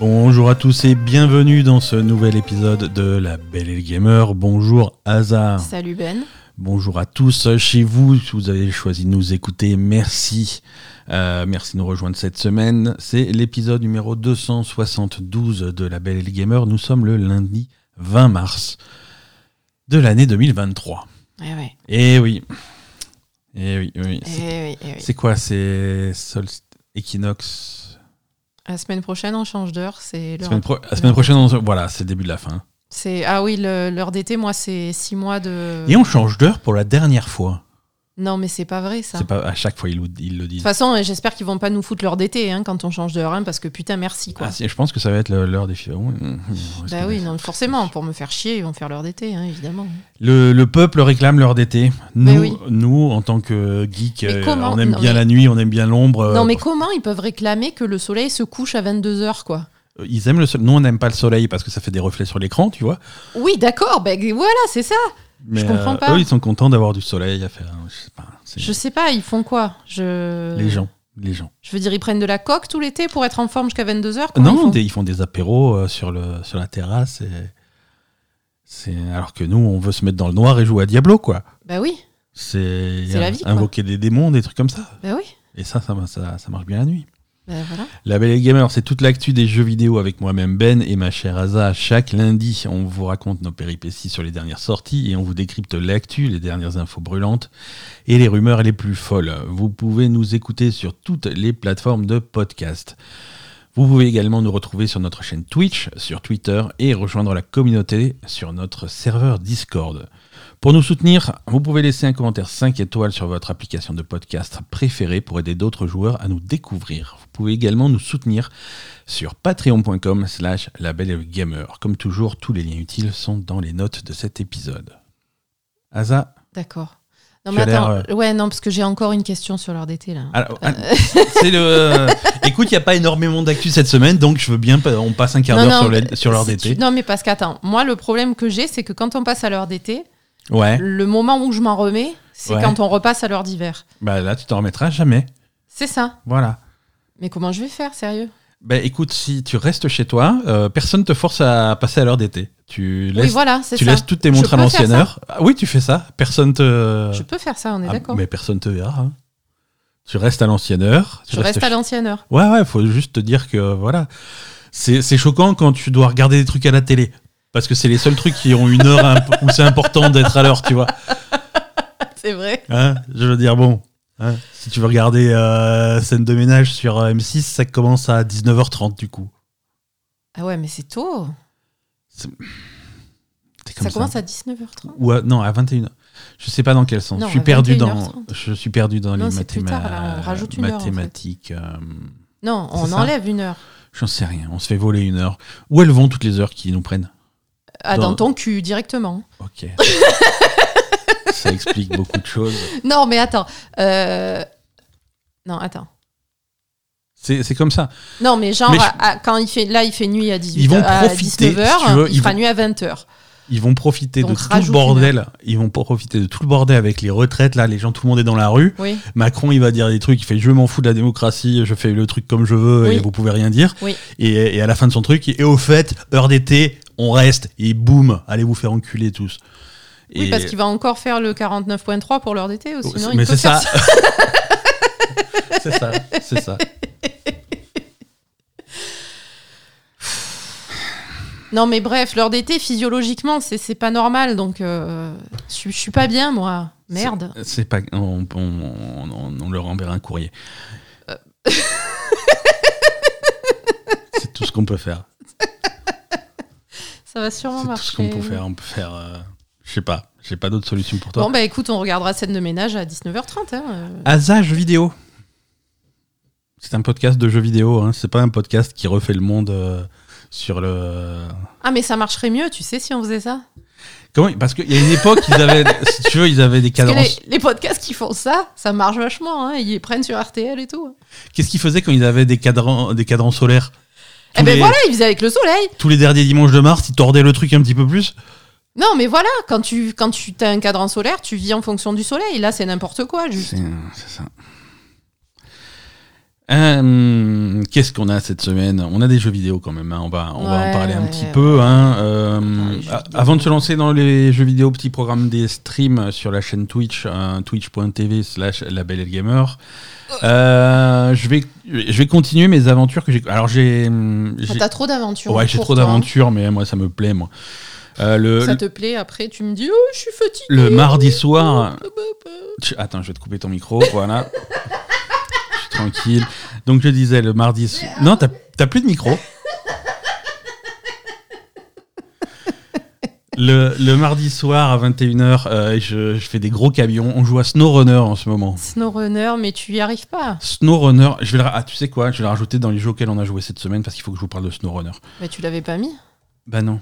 Bonjour à tous et bienvenue dans ce nouvel épisode de La Belle et le Gamer. Bonjour Asa. Salut Ben. Bonjour à tous chez vous. Si vous avez choisi de nous écouter, merci. Euh, merci de nous rejoindre cette semaine. C'est l'épisode numéro 272 de La Belle et le Gamer. Nous sommes le lundi 20 mars de l'année 2023. Eh ouais. Eh oui. Eh oui, oui. Eh C'est- oui, eh oui. C'est quoi C'est Sol Equinox? La semaine prochaine, on change d'heure. C'est La semaine, pro- la semaine prochaine, on voilà, c'est le début de la fin. C'est ah oui, l'heure d'été. Moi, c'est six mois de. Et on change d'heure pour la dernière fois. Non, mais c'est pas vrai ça. C'est pas à chaque fois ils, le- ils le De disent. toute façon, euh, j'espère qu'ils vont pas nous foutre l'heure d'été hein, quand on change d'heure, hein, parce que putain, merci quoi. Ah, si, je pense que ça va être l'heure des filles. Bah oui, non, forcément, pour me faire chier, ils vont faire l'heure d'été, hein, évidemment. Le, le peuple réclame l'heure d'été. Nous, Mais oui. nous, en tant que geeks, euh, comment on aime Non, bien mais- la nuit, on aime bien l'ombre. euh, non, mais comment ils peuvent réclamer que le soleil se couche à 22h quoi? Ils aiment le soleil. Nous, on n'aime pas le soleil parce que ça fait des reflets sur l'écran, tu vois. Oui, d'accord, ben voilà, c'est ça. Mais comprends euh, pas. eux, ils sont contents d'avoir du soleil à faire. Je sais pas. c'est- Je sais pas, ils font quoi? Je. Les gens. Les gens. Je veux dire, ils prennent de la coque tout l'été pour être en forme jusqu'à 22h non, des- ils font des apéros euh, sur, le, sur la terrasse. Et... Alors que nous, on veut se mettre dans le noir et jouer à Diablo, quoi. Bah oui, C'est, la vie, quoi. invoquer des démons, des trucs comme ça. bah oui. Et ça, ça, ça, ça marche bien la nuit. Voilà. La Belle et Gamer, c'est toute l'actu des jeux vidéo avec moi-même Ben et ma chère Asa. Chaque lundi, on vous raconte nos péripéties sur les dernières sorties et on vous décrypte l'actu, les dernières infos brûlantes et les rumeurs les plus folles. Vous pouvez nous écouter sur toutes les plateformes de podcast. Vous pouvez également nous retrouver sur notre chaîne Twitch, sur Twitter et rejoindre la communauté sur notre serveur Discord. Pour nous soutenir, vous pouvez laisser un commentaire 5 étoiles sur votre application de podcast préférée pour aider d'autres joueurs à nous découvrir. Vous pouvez également nous soutenir sur patreon.com slash gamer. Comme toujours, tous les liens utiles sont dans les notes de cet épisode. Asa, D'accord. Non, mais attends. Ouais, non, parce que j'ai encore une question sur l'heure d'été, là. alors, ah, c'est le. Écoute, il n'y a pas énormément d'actu cette semaine, donc je veux bien. On passe un quart d'heure sur l'heure d'été. tu- Non, mais parce qu'attends, moi, le problème que j'ai, c'est que quand on passe à l'heure d'été, Ouais. le moment où je m'en remets, c'est Ouais. quand on repasse à l'heure d'hiver. Bah là, tu t'en remettras jamais. C'est ça. Voilà. Mais comment je vais faire, sérieux? Bah écoute, si tu restes chez toi, euh, personne te force à passer à l'heure d'été. Tu laisses, Oui, voilà, c'est tu ça. laisses toutes tes montres à l'ancienne heure. Ah oui, tu fais ça. Personne te. Je peux faire ça, on est Ah, d'accord. mais personne te verra. hein. Tu restes à l'ancienne heure. Tu Je reste restes à l'ancienne heure. Ouais, ouais, faut juste te dire que voilà. C'est choquant quand tu dois regarder des trucs à la télé. Parce que c'est les seuls trucs qui ont une heure où c'est important d'être à l'heure, tu vois. C'est vrai. Hein Je veux dire, bon. Hein, si tu veux regarder euh, scène de ménage sur euh, M6, ça commence à 19h30 du coup. Ah ouais, mais c'est tôt. C'est comme Ça commence à 19h30. Ou à- non, à 21h. Je sais pas dans quel sens. Non, je suis perdu dans 21h30. je suis perdu dans Non, les c'est plus mathéma- tard, là, on rajoute une heure, en fait. mathématiques. euh, Non, on enlève une heure. J'en sais rien. On se fait voler une heure. Où elles vont toutes les heures qui nous prennent Ah, Dans- dans ton cul, directement. Ok. Ça explique beaucoup de choses. Non, mais attends. euh, Non, attends. C'est comme ça. Non, mais genre, Mais je- à- à- quand il fait, là, il fait nuit à 18 Ils vont à profiter, 19h, si tu veux, il ils fera vont- nuit à 20h. Ils vont profiter Donc, de tout le bordel. Ils vont profiter de tout le bordel avec les retraites là. Les gens, tout le monde est dans la rue. Oui, Macron, il va dire des trucs. Il fait je m'en fous de la démocratie. Je fais le truc comme je veux et vous pouvez rien dire. oui. Et, et à la fin de son truc, et au fait, heure d'été, on reste et boum, allez vous faire enculer tous. Oui, parce qu'il va encore faire le 49.3 pour l'heure d'été, ou Oh, mais il c'est ça. c'est ça, c'est ça. Non, mais bref, l'heure d'été, physiologiquement, c'est pas normal, donc euh, je je suis pas bien, moi. Merde. C'est- pas. On, on, on- on leur enverra un courrier. Euh. c'est tout ce qu'on peut faire. Ça va sûrement C'est tout ce qu'on marcher. peut faire. On peut faire. euh, je sais pas. J'ai pas d'autre solution pour toi. Bon, bah écoute, on regardera scène de ménage à 19h30. Hein. euh. Asa jeux vidéo. C'est un podcast de jeux vidéo. Hein. C'est pas un podcast qui refait le monde euh, sur le. Ah, mais ça marcherait mieux, tu sais, si on faisait ça. Comment Parce qu'il y a une époque, ils avaient, si tu veux, ils avaient des cadences. les, les podcasts qui font ça, ça marche vachement. Hein. Ils les prennent sur RTL et tout. Qu'est-ce qu'ils faisaient quand ils avaient des cadrans, des cadrans solaires? Eh ben les- voilà, ils faisaient avec le soleil. Tous les derniers dimanches de mars, ils tordaient le truc un petit peu plus. Non, mais voilà, quand tu quand tu as un cadran solaire, tu vis en fonction du soleil. Là, c'est n'importe quoi, juste. C'est ça. Euh, Qu'est-ce qu'on a cette semaine? On a des jeux vidéo quand même, hein. on, va, on va en parler un ouais, petit ouais. peu. Hein. Euh, avant de se lancer dans les jeux vidéo, petit programme des streams sur la chaîne Twitch, hein, twitch.tv slash label et gamer. Euh, je, vais, je vais continuer mes aventures que j'ai... Alors j'ai... Ah, j'ai- T'as trop d'aventures. Ouais, j'ai pour trop hein. d'aventures, mais moi ça me plaît, moi. Euh, le, Ça te plaît, après tu me dis, oh, je suis fatigué. le mardi soir... Tu- Attends, je vais te couper ton micro, voilà. Je suis tranquille. Donc je disais le mardi soir... Non, t'as plus de micro. Le, le mardi soir à 21h, euh, je, je fais des gros camions. On joue à SnowRunner en ce moment. SnowRunner, mais tu y arrives pas. SnowRunner, je vais le, ah, tu sais quoi, je vais le rajouter dans les jeux auxquels on a joué cette semaine parce qu'il faut que je vous parle de SnowRunner. Mais tu l'avais pas mis? Bah non.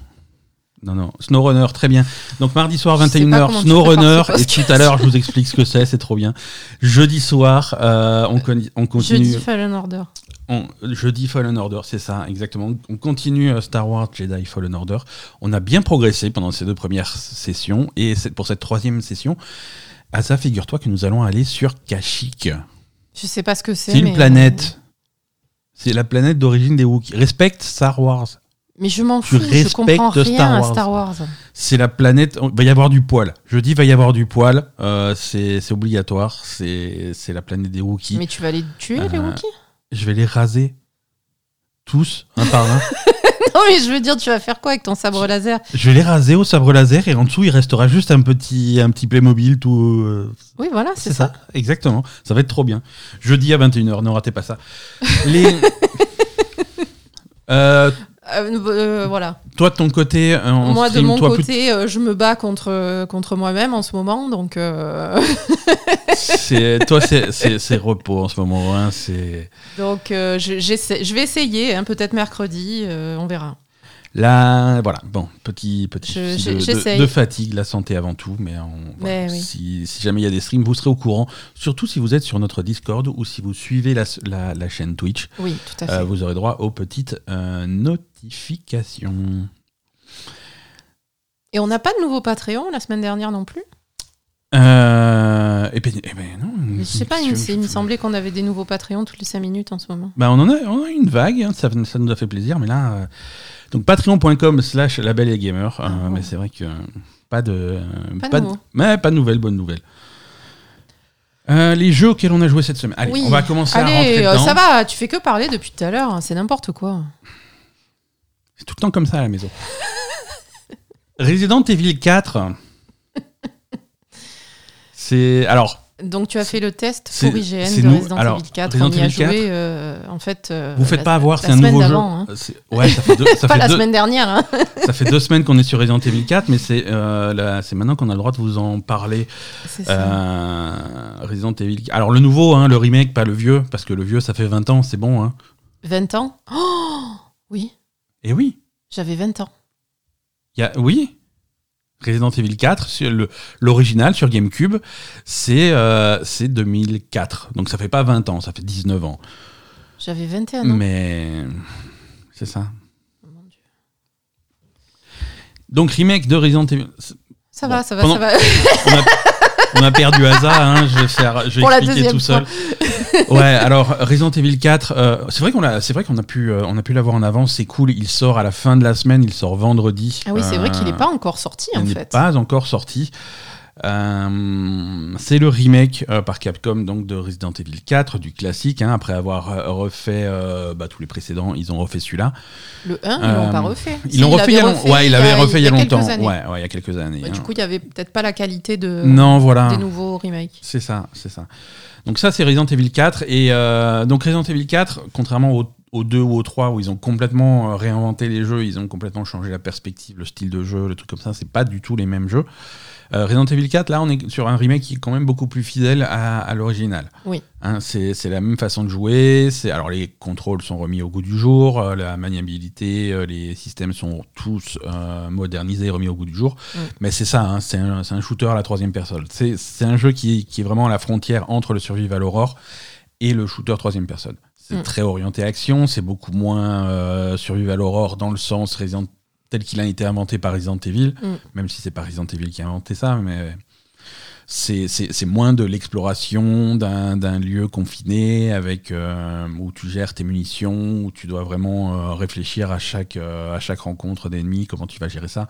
Non, non. SnowRunner, très bien. Donc mardi soir, Je sais pas 21h, comment tu SnowRunner. Et tout à l'heure, je vous explique ce que c'est, c'est trop bien. Jeudi soir, euh, on, con- on continue. Jeudi Fallen Order. on- jeudi Fallen Order, c'est ça, exactement. On continue euh, Star Wars Jedi Fallen Order. On a bien progressé pendant ces deux premières sessions. Et pour cette troisième session, à ça, figure-toi que nous allons aller sur Kashyyyk. Je sais pas ce que c'est. C'est une mais- planète. C'est la planète d'origine des Wookiees. Respecte Star Wars. Mais je m'en fous, je comprends rien Star à Wars. Star Wars. C'est la planète. Il va y avoir du poil. Je dis, il va y avoir du poil. Euh, c'est c'est obligatoire. C'est c'est la planète des Wookiees. Mais tu vas les tuer, les Euh, Wookiees? Je vais les raser. Tous, un par un. Non, mais je veux dire, tu vas faire quoi avec ton sabre laser? je vais les raser au sabre laser et en dessous, il restera juste un petit, un petit Playmobil tout. euh, Oui, voilà, c'est ça. Exactement. Ça va être trop bien. Jeudi à 21h, ne ratez pas ça. Les. Euh, Euh, euh, voilà. toi, de ton côté, euh, en Moi, de mon toi, côté, je me bats contre, contre moi-même en ce moment, donc c'est- toi, c'est- repos en ce moment. hein, c'est. donc je, je vais essayer, hein, peut-être mercredi, on verra. Là, voilà, bon, petit, petit Je- de, de- de fatigue, la santé avant tout, mais, on- voilà, Mais oui. si, si jamais il y a des streams, vous serez au courant, surtout si vous êtes sur notre Discord ou si vous suivez la, la- la chaîne Twitch, Oui, tout à fait. euh, vous aurez droit aux petites euh, notifications. Et on n'a pas de nouveau Patreon la semaine dernière non plus? Euh, et ben, eh ben non. Je sais pas, il, me- il me semblait qu'on avait des nouveaux Patreons toutes les 5 minutes en ce moment. Bah, on en a, on a une vague, hein, ça, ça nous a fait plaisir, mais là, euh, donc patreon.com slash label et gamer, euh, Ah, mais c'est vrai que pas de, Pas pas de mais pas de nouvelles, bonnes nouvelles. Euh, les jeux auxquels on a joué cette semaine. Allez, oui. on va commencer à rentrer dedans. ça va, tu fais que parler depuis tout à l'heure, hein, c'est n'importe quoi. C'est tout le temps comme ça à la maison. Resident Evil 4. C'est alors Donc tu as fait le test pour IGN de nous- Resident alors, Evil 4. Resident on y a Evil 4, joué euh, en fait. euh, vous faites la- pas avoir, c'est un nouveau jeu. hein. Ouais, ça fait deux, ça Pas fait la deux- semaine dernière. hein. ça fait deux semaines qu'on est sur Resident Evil 4, mais c'est euh, c'est maintenant qu'on a le droit de vous en parler. C'est ça. Euh, Resident Evil. Alors le nouveau, hein, le remake, pas le vieux, parce que le vieux, ça fait 20 ans, c'est bon. Hein. 20 ans Oh Oui, Et oui, j'avais 20 ans. y a, oui. Resident Evil 4, sur le- l'original sur GameCube, c'est euh, c'est 2004. Donc ça fait pas 20 ans, ça fait 19 ans. J'avais 21 ans. Mais c'est ça. Oh mon Dieu. Donc remake de Resident Evil. Ça Bon, va, ça va, pendant- ça va. On a, on a perdu hasard, hein, je vais faire, je vais Pour expliquer tout seul. ouais, alors Resident Evil 4, euh, c'est vrai qu'on a, c'est vrai qu'on a pu, euh, on a pu l'avoir en avance, c'est cool. Il sort à la fin de la semaine, il sort vendredi. Ah oui, c'est vrai Euh, qu'il n'est pas encore sorti il en n'est fait. pas encore sorti. Euh, c'est le remake euh, par Capcom donc de Resident Evil 4 du classique. hein, après avoir euh, refait euh, bah, tous les précédents, ils ont refait celui-là. Le 1, ils Euh, l'ont pas refait. Ils l'ont refait, il y ouais, il avait refait il y a longtemps. Ouais, ouais, il y a quelques années. Ouais, hein. Du coup, il n'y avait peut-être pas la qualité de, non, voilà. des nouveaux remakes. C'est ça, c'est ça. Donc ça, c'est Resident Evil 4. Et euh, donc Resident Evil 4, contrairement au, au 2 ou au 3, où ils ont complètement euh, réinventé les jeux, ils ont complètement changé la perspective, le style de jeu, le truc comme ça, c'est pas du tout les mêmes jeux. Euh, Resident Evil 4, là, on est sur un remake qui est quand même beaucoup plus fidèle à, à l'original. Oui. Hein, c'est la même façon de jouer. c'est- Alors, les contrôles sont remis au goût du jour, euh, la maniabilité, euh, les systèmes sont tous modernisés, remis au goût du jour. Mm. Mais c'est ça, hein, c'est un, shooter à la troisième personne. C'est c'est un jeu qui, qui est vraiment à la frontière entre le survival horror et le shooter troisième personne. C'est Mm. très orienté action, c'est beaucoup moins euh, survival horror dans le sens Resident tel qu'il a été inventé par Resident Evil, Mm. même si c'est pas Resident Evil qui a inventé ça, mais c'est moins de l'exploration d'un d'un lieu confiné avec euh, où tu gères tes munitions, où tu dois vraiment euh, réfléchir à chaque, euh, à chaque rencontre d'ennemis, comment tu vas gérer ça.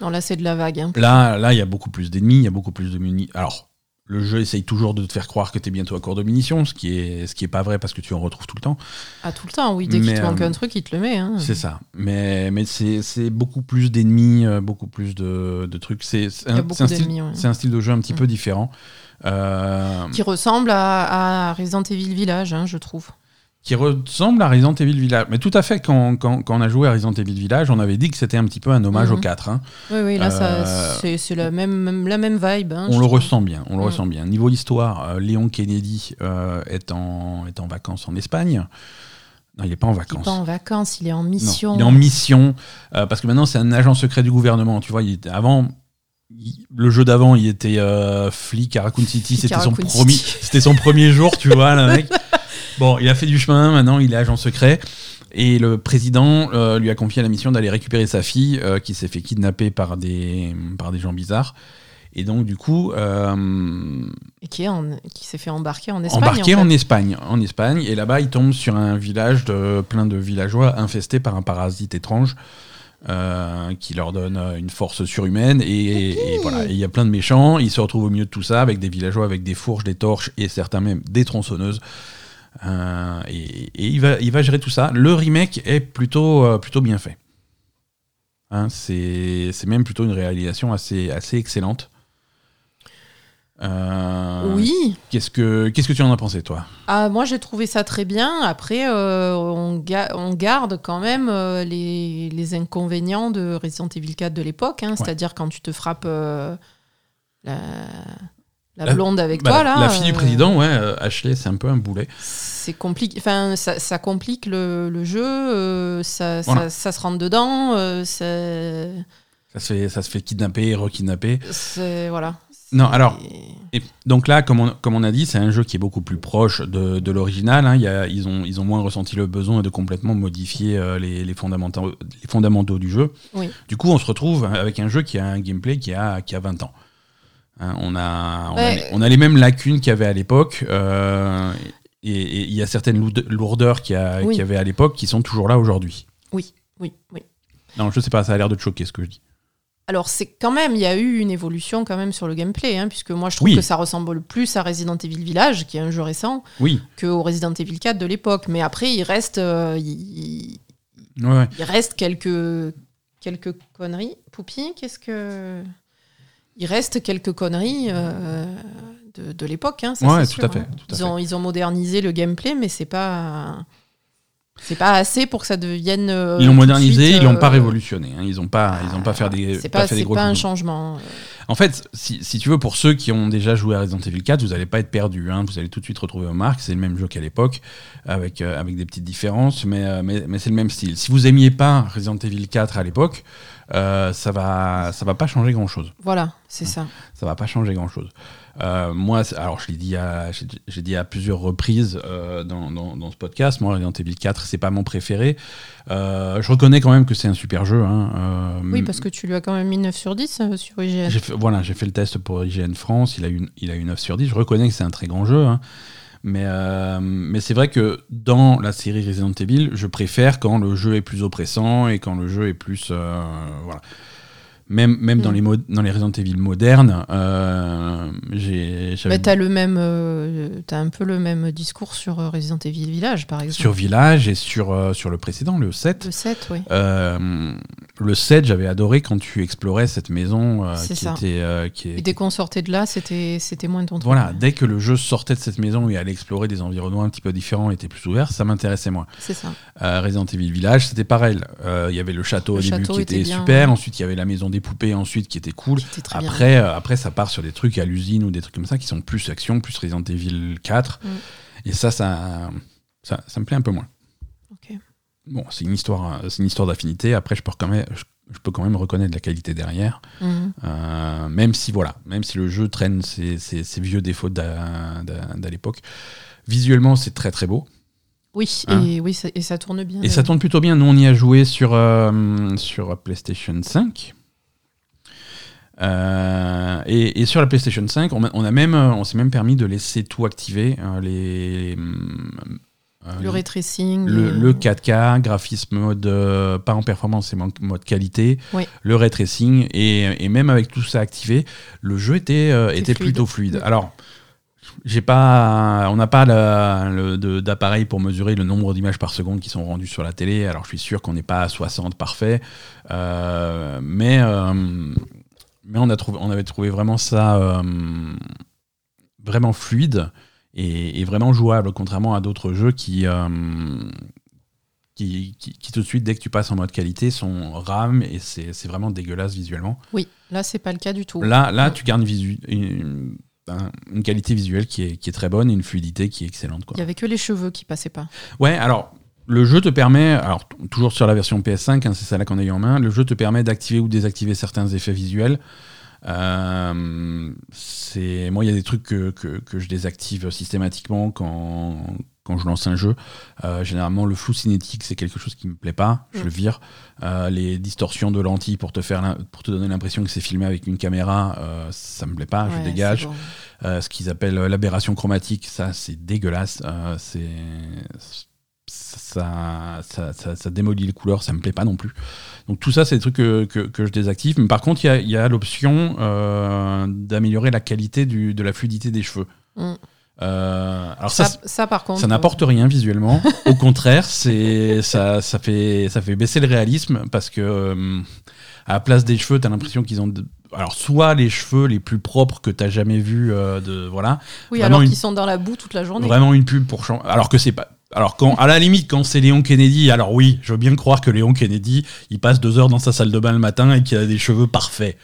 Non, là, c'est de la vague. hein. Là, là, il y a beaucoup plus d'ennemis, il y a beaucoup plus de munitions. Alors, le jeu essaye toujours de te faire croire que tu es bientôt à court de munitions, ce qui est, ce qui est pas vrai parce que tu en retrouves tout le temps. Ah, tout le temps, oui. Dès qu'il te manque euh, un truc, il te le met. hein. C'est ça. Mais, mais c'est beaucoup plus d'ennemis, euh, beaucoup plus de, de trucs. C'est un, style, d'ennemis, ouais. c'est un style de jeu un petit Mm. peu différent. euh, Qui ressemble à, à Resident Evil Village, hein, je trouve. Qui ressemble à Resident Evil Village. Mais tout à fait, quand, quand, quand on a joué à Resident Evil Village, on avait dit que c'était un petit peu un hommage Mhm. au 4. hein. Oui, oui, là, Euh, c'est la même, la même vibe. hein, On le ressent bien, on le Mm. ressent bien. Niveau histoire, euh, Léon Kennedy euh, est, en, est en vacances en Espagne. Non, il n'est pas en Il est vacances. pas en vacances, il est en Non, mission. il est en mission, euh, parce que maintenant c'est un agent secret du gouvernement. Tu vois, il était, avant, il- le jeu d'avant, il était euh, flic à Raccoon City, c'était son, son premier jour, tu vois, le mec. Bon, il a fait du chemin, maintenant il est agent secret. Et le président euh, lui a confié la mission d'aller récupérer sa fille, euh, qui s'est fait kidnapper par des, par des gens bizarres. Et donc, du coup, euh, Et qui, est en- qui s'est fait embarquer en Espagne. embarqué en. Espagne. En Espagne, et là-bas, il tombe sur un village de plein de villageois infestés par un parasite étrange euh, qui leur donne une force surhumaine. Et, et voilà, Et il y a plein de méchants. Il se retrouve au milieu de tout ça avec des villageois avec des fourches, des torches et certains même des tronçonneuses. Euh, et et il, va, il va gérer tout ça. Le remake est plutôt, euh, plutôt bien fait. Hein, c'est même plutôt une réalisation assez, assez excellente. Euh, Oui. Qu'est-ce que qu'est-ce que tu en as pensé toi? Ah, moi, j'ai trouvé ça très bien. Après, euh, on, ga- on garde quand même euh, les, les inconvénients de Resident Evil 4 de l'époque. hein. C'est-à-dire quand tu te frappes la, la blonde avec Bah, toi, là. La fille du euh, président, ouais, euh, Ashley, c'est un peu un boulet. c'est compliqué. Enfin, ça, ça complique le, le jeu. euh, ça, Voilà. ça, ça se rentre dedans. euh, ça- Ça se fait, ça se fait kidnapper et re-kidnapper. c'est voilà. Non, alors, Et donc là, comme on, comme on a dit, c'est un jeu qui est beaucoup plus proche de, de l'original. hein. Ils, ont, ils ont moins ressenti le besoin de complètement modifier euh, les, les fondamentaux, les fondamentaux du jeu. Oui. Du coup, on se retrouve avec un jeu qui a un gameplay qui a, qui a 20 ans. Hein, on, a, on, a, Ouais. les- on a les mêmes lacunes qu'il y avait à l'époque. euh, et il y a certaines lourde- lourdeurs qu'il y, Oui. avait à l'époque qui sont toujours là aujourd'hui. Oui, oui, oui. Non, je sais pas, ça a l'air de te choquer ce que je dis. Alors c'est quand même, il y a eu une évolution quand même sur le gameplay, hein, puisque moi je trouve Oui. que ça ressemble plus à Resident Evil Village, qui est un jeu récent, Oui, qu'au Resident Evil 4 de l'époque. Mais après, il reste, euh, il, ouais, ouais. il reste quelques, quelques conneries. Poupie, qu'est-ce que... Il reste quelques conneries euh, de, de l'époque, hein, Ouais, tout sûr, à fait, hein. tout à Ils, fait. ont, ils ont modernisé le gameplay, mais c'est pas... C'est pas assez pour que ça devienne. euh, Ils l'ont modernisé, suite, ils l'ont pas euh, révolutionné. hein. Ils n'ont pas, ils ont pas fait des, C'est pas pas, fait des gros pas un changement. En fait, si, si tu veux, pour ceux qui ont déjà joué à Resident Evil 4, vous n'allez pas être perdus. hein. Vous allez tout de suite retrouver vos marques. C'est le même jeu qu'à l'époque, avec, euh, avec des petites différences, mais, mais, mais c'est le même style. Si vous aimiez pas Resident Evil 4 à l'époque, euh, ça va, ça va pas changer grand chose. Voilà, c'est ça. Ça va pas changer grand chose. moi, c'est- alors je l'ai dit à, j'ai dit à plusieurs reprises euh, dans, dans, dans ce podcast. Moi, Resident Evil 4, c'est pas mon préféré. Euh, je reconnais quand même que c'est un super jeu. hein. Euh, Oui, parce que tu lui as quand même mis 9 sur 10 euh, sur IGN. fait, voilà, j'ai fait le test pour IGN France, il a, eu, il a eu 9 sur 10. Je reconnais que c'est un très grand jeu, hein. Mais, euh, mais c'est vrai que dans la série Resident Evil, je préfère quand le jeu est plus oppressant et quand le jeu est plus. euh, voilà. Même, même dans, Mm. les dans les Resident Evil modernes, euh, j'ai. j'avais- t'as le même, euh, t'as un peu le même discours sur euh, Resident Evil Village, par exemple. sur Village et sur, euh, sur le précédent, le 7. le 7, oui. Euh, le 7, j'avais adoré quand tu explorais cette maison qui ça. était. qui est- Et dès qu'on sortait de là, c'était, c'était moins ton truc. Voilà, dès que le jeu sortait de cette maison et allait explorer des environnements un petit peu différents, était plus ouvert, ça m'intéressait moins. C'est ça. Resident Evil Village, c'était pareil. Il y avait le château Le au début château qui était était bien, super, ouais. ensuite il y avait la maison des poupées ensuite qui était cool. Après, euh, après, ça part sur des trucs à l'usine ou des trucs comme ça qui sont plus action, plus Resident Evil 4. Mm. Et ça, ça, ça, ça me plaît un peu moins. Bon, c'est une histoire, c'est une histoire d'affinité. Après, je peux quand même, je, je peux quand même reconnaître la qualité derrière. Mhm. Euh, même si voilà, même si le jeu traîne ses, ses- ses vieux défauts d'à l'époque, visuellement c'est très très beau Oui, Hein. et, oui ça, et ça tourne bien. et ça tourne plutôt bien. Nous on y a joué sur euh, sur PlayStation 5. Euh, et, sur la PlayStation 5, on, a même, on s'est même permis de laisser tout activer, les, le ray tracing, le, 4K, graphisme mode pas en performance, c'est mode qualité, le ray tracing et, même avec tout ça activé, le jeu était, était plutôt fluide. Alors j'ai pas, on n'a pas d'appareil pour mesurer le nombre d'images par seconde qui sont rendues sur la télé. Alors je suis sûr qu'on n'est pas à 60 parfait, euh, mais euh, mais on a trouvé, on avait trouvé vraiment ça euh, vraiment fluide et, vraiment jouable, contrairement à d'autres jeux qui, qui, qui, tout de suite dès que tu passes en mode qualité sont RAM et c'est vraiment dégueulasse visuellement. Oui, là c'est pas le cas du tout. Là, là tu gardes une qualité visuelle qui est, qui est, très bonne et une fluidité qui est excellente. Il n'y avait que les cheveux qui passaient pas. Ouais, alors le jeu te permet, alors toujours sur la version PS5, hein, c'est celle-là qu'on a eu en main, le jeu te permet d'activer ou désactiver certains effets visuels. Euh, c'est moi, il y a des trucs que, que, que, je désactive systématiquement quand, quand je lance un jeu. Euh, généralement, le flou cinétique, c'est quelque chose qui me plaît pas, je mm. le vire. Euh, les distorsions de lentilles pour te, faire pour te donner l'impression que c'est filmé avec une caméra, euh, ça me plaît pas, je dégage. ce qu'ils appellent l'aberration chromatique, ça, c'est dégueulasse. c'est ça, ça, ça, démolit les couleurs, ça me plaît pas non plus. Donc tout ça, c'est des trucs que, que, je désactive. Mais par contre, il y a, l'option d'améliorer la qualité du, de la fluidité des cheveux. Mm. Euh, alors ça, ça, par contre, ça n'apporte rien visuellement. Au contraire, c'est ça, ça fait ça fait baisser le réalisme parce que euh, à la place des cheveux, t'as l'impression qu'ils ont alors soit les cheveux les plus propres que t'as jamais vu euh, de voilà. Oui, alors qu'ils sont dans la boue toute la journée. Vraiment une pub pour. Alors que c'est pas. Alors quand à la limite quand c'est Léon Kennedy, alors oui, je veux bien croire que Léon Kennedy, il passe deux heures dans sa salle de bain le matin et qu'il a des cheveux parfaits.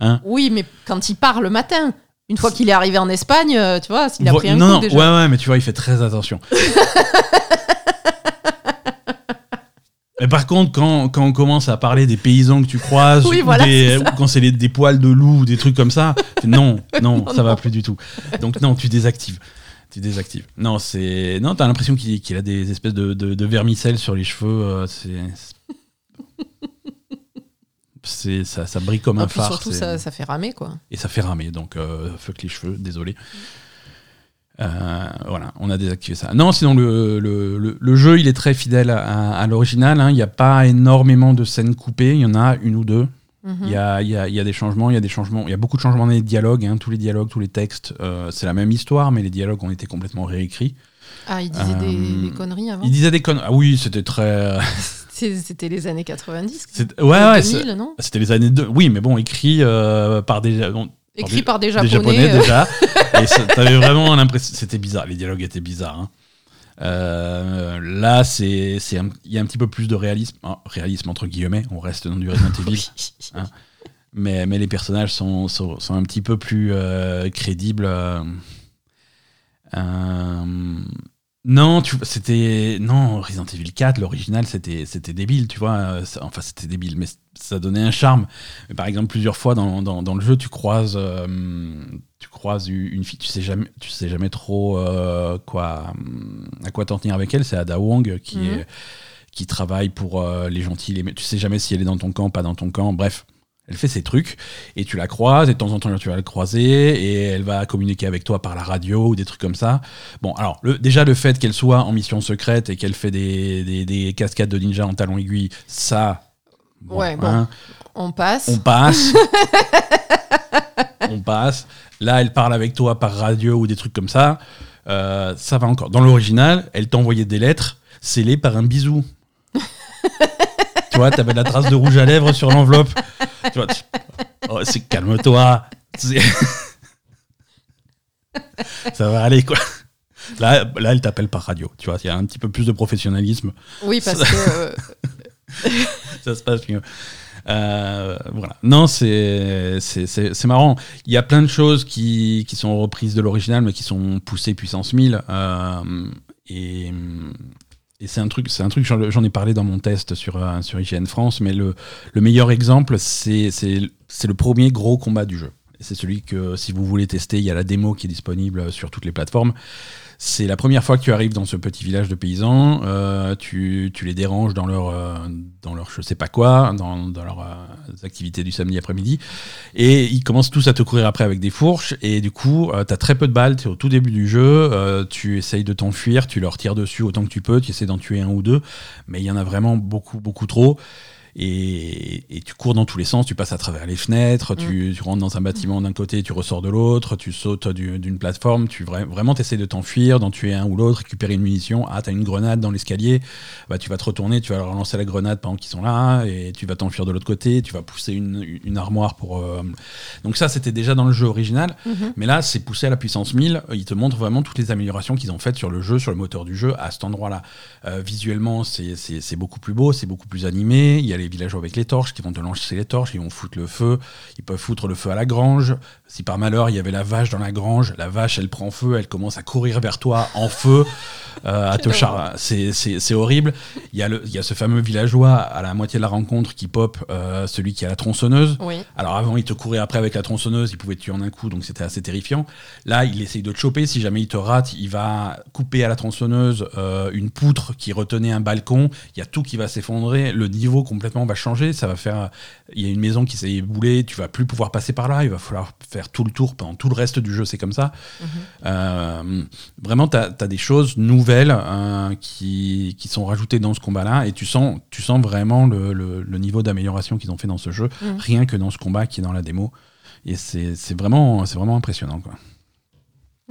Hein oui, mais quand il part le matin, une fois qu'il est arrivé en Espagne, euh, tu vois, s'il a pris un non, coup non, Ouais, ouais, mais tu vois, il fait très attention. Mais par contre, quand, quand, on commence à parler des paysans que tu croises, ou, quand c'est des poils de loup ou des trucs comme ça, non, non, ça va plus du tout. Donc non, tu désactives. Tu désactives. Non, c'est non, t'as l'impression qu'il a des espèces de, de, vermicelles sur les cheveux. Euh, c'est c'est ça, ça brille comme un phare. Surtout, ça, ça, fait ramer, quoi. Et ça fait ramer, donc euh, fuck les cheveux, désolé. Euh, voilà, on a désactivé ça. Non, sinon le, le, le, jeu, il est très fidèle à, l'original. Hein. Il n'y a pas énormément de scènes coupées. Il y en a une ou deux. Mhm. Il y, a, y, a, y, a, des changements, il y a des changements, il y a beaucoup de changements dans les dialogues, hein. tous les dialogues, tous les textes, euh, c'est la même histoire, mais les dialogues ont été complètement réécrits. Ah, il disait des, des, conneries avant. Il disait des conneries. Ah oui, c'était très. C'était les années 90. Ouais, ouais. 2000, non? C'était les années 2. Oui, mais bon, écrit euh, par des. écrit par des Japonais. Euh. déjà. et t'avais vraiment l'impression. C'était bizarre, les dialogues étaient bizarres. Hein. Euh, là, c'est, il y a un petit peu plus de réalisme, réalisme entre guillemets. On reste dans du Resident Evil, hein. mais, mais les personnages sont, sont, sont un petit peu plus crédibles. Non, tu c'était non Resident Evil 4, l'original, c'était c'était débile, tu vois. Enfin, c'était débile, mais ça donnait un charme. Par exemple, plusieurs fois dans, dans, le jeu, tu croises euh, tu croises une fille, tu sais jamais tu sais jamais trop euh, quoi à quoi t'en tenir avec elle. C'est Ada Wong qui mhm. est qui travaille pour euh, les gentils. Les... Tu sais jamais si elle est dans ton camp, pas dans ton camp. Bref, elle fait ses trucs et tu la croises et de temps en temps tu vas la croiser et elle va communiquer avec toi par la radio ou des trucs comme ça. Bon, alors le, déjà le fait qu'elle soit en mission secrète et qu'elle fait des, des, cascades de ninja en talons aiguilles, ça. ouais, bon. Hein. on passe. On passe. on passe. Là, elle parle avec toi par radio ou des trucs comme ça. Euh, ça va encore. Dans l'original, elle t'envoyait des lettres scellées par un bisou. tu vois, t'avais la trace de rouge à lèvres sur l'enveloppe. Tu vois, oh, c'est calme-toi. Ça va aller, quoi. Là, là elle t'appelle par radio. Tu vois, il y a un petit peu plus de professionnalisme. Oui, parce que. Euh, ça se passe mieux. Euh, voilà. Non, c'est marrant. Il y a plein de choses qui, qui sont reprises de l'original, mais qui sont poussées puissance 1000. Euh, et et c'est un truc, c'est un truc, j'en ai parlé dans mon test sur, euh, sur IGN France, mais le, le meilleur exemple, c'est le premier gros combat du jeu. C'est celui que, si vous voulez tester, il y a la démo qui est disponible sur toutes les plateformes. C'est la première fois que tu arrives dans ce petit village de paysans. Euh, tu, les déranges dans leur, euh, dans leur je sais pas quoi, dans, dans leurs euh, activités du samedi après-midi. Et ils commencent tous à te courir après avec des fourches. Et du coup, tu as très peu de balles. Tu es au tout début du jeu. tu essayes de t'enfuir. Tu leur tires dessus autant que tu peux. Tu essaies d'en tuer un ou deux. Mais il y en a vraiment beaucoup, beaucoup trop. Et, tu cours dans tous les sens, tu passes à travers les fenêtres, tu, mm. rentres dans un bâtiment d'un côté, tu ressors de l'autre, tu sautes d'une plateforme, tu vraiment essaies de t'enfuir, d'en tuer un ou l'autre, récupérer une munition. Ah, t'as une grenade dans l'escalier, bah, tu vas te retourner, tu vas relancer la grenade pendant qu'ils sont là, et tu vas t'enfuir de l'autre côté, tu vas pousser une, armoire pour. Euh, donc, ça, c'était déjà dans le jeu original, mm-hmm. mais là, c'est poussé à la puissance 1000. Ils te montrent vraiment toutes les améliorations qu'ils ont faites sur le jeu, sur le moteur du jeu, à cet endroit-là. Euh, visuellement, c'est beaucoup plus beau, c'est beaucoup plus animé. Il y a les villageois avec les torches qui vont te lancer les torches, ils vont foutre le feu, ils peuvent foutre le feu à la grange. Si par malheur il y avait la vache dans la grange, la vache elle prend feu, elle commence à courir vers toi en feu, euh, à te char... c'est horrible. Il y, a le, il y a ce fameux villageois à la moitié de la rencontre qui pop, euh, celui qui a la tronçonneuse. Alors avant il te courait après avec la tronçonneuse, il pouvait te tuer en un coup, donc c'était assez terrifiant. Là il essaye de te choper, si jamais il te rate, il va couper à la tronçonneuse euh, une poutre qui retenait un balcon, il y a tout qui va s'effondrer, le niveau complètement va changer, ça va faire. Il y a une maison qui s'est éboulée, tu vas plus pouvoir passer par là, il va falloir faire tout le tour pendant tout le reste du jeu, c'est comme ça. Mhm. Euh, vraiment, tu as, des choses nouvelles euh, qui, qui, sont rajoutées dans ce combat-là, et tu sens, tu sens vraiment le, le, niveau d'amélioration qu'ils ont fait dans ce jeu, mhm. rien que dans ce combat qui est dans la démo. Et c'est vraiment, vraiment impressionnant. Quoi.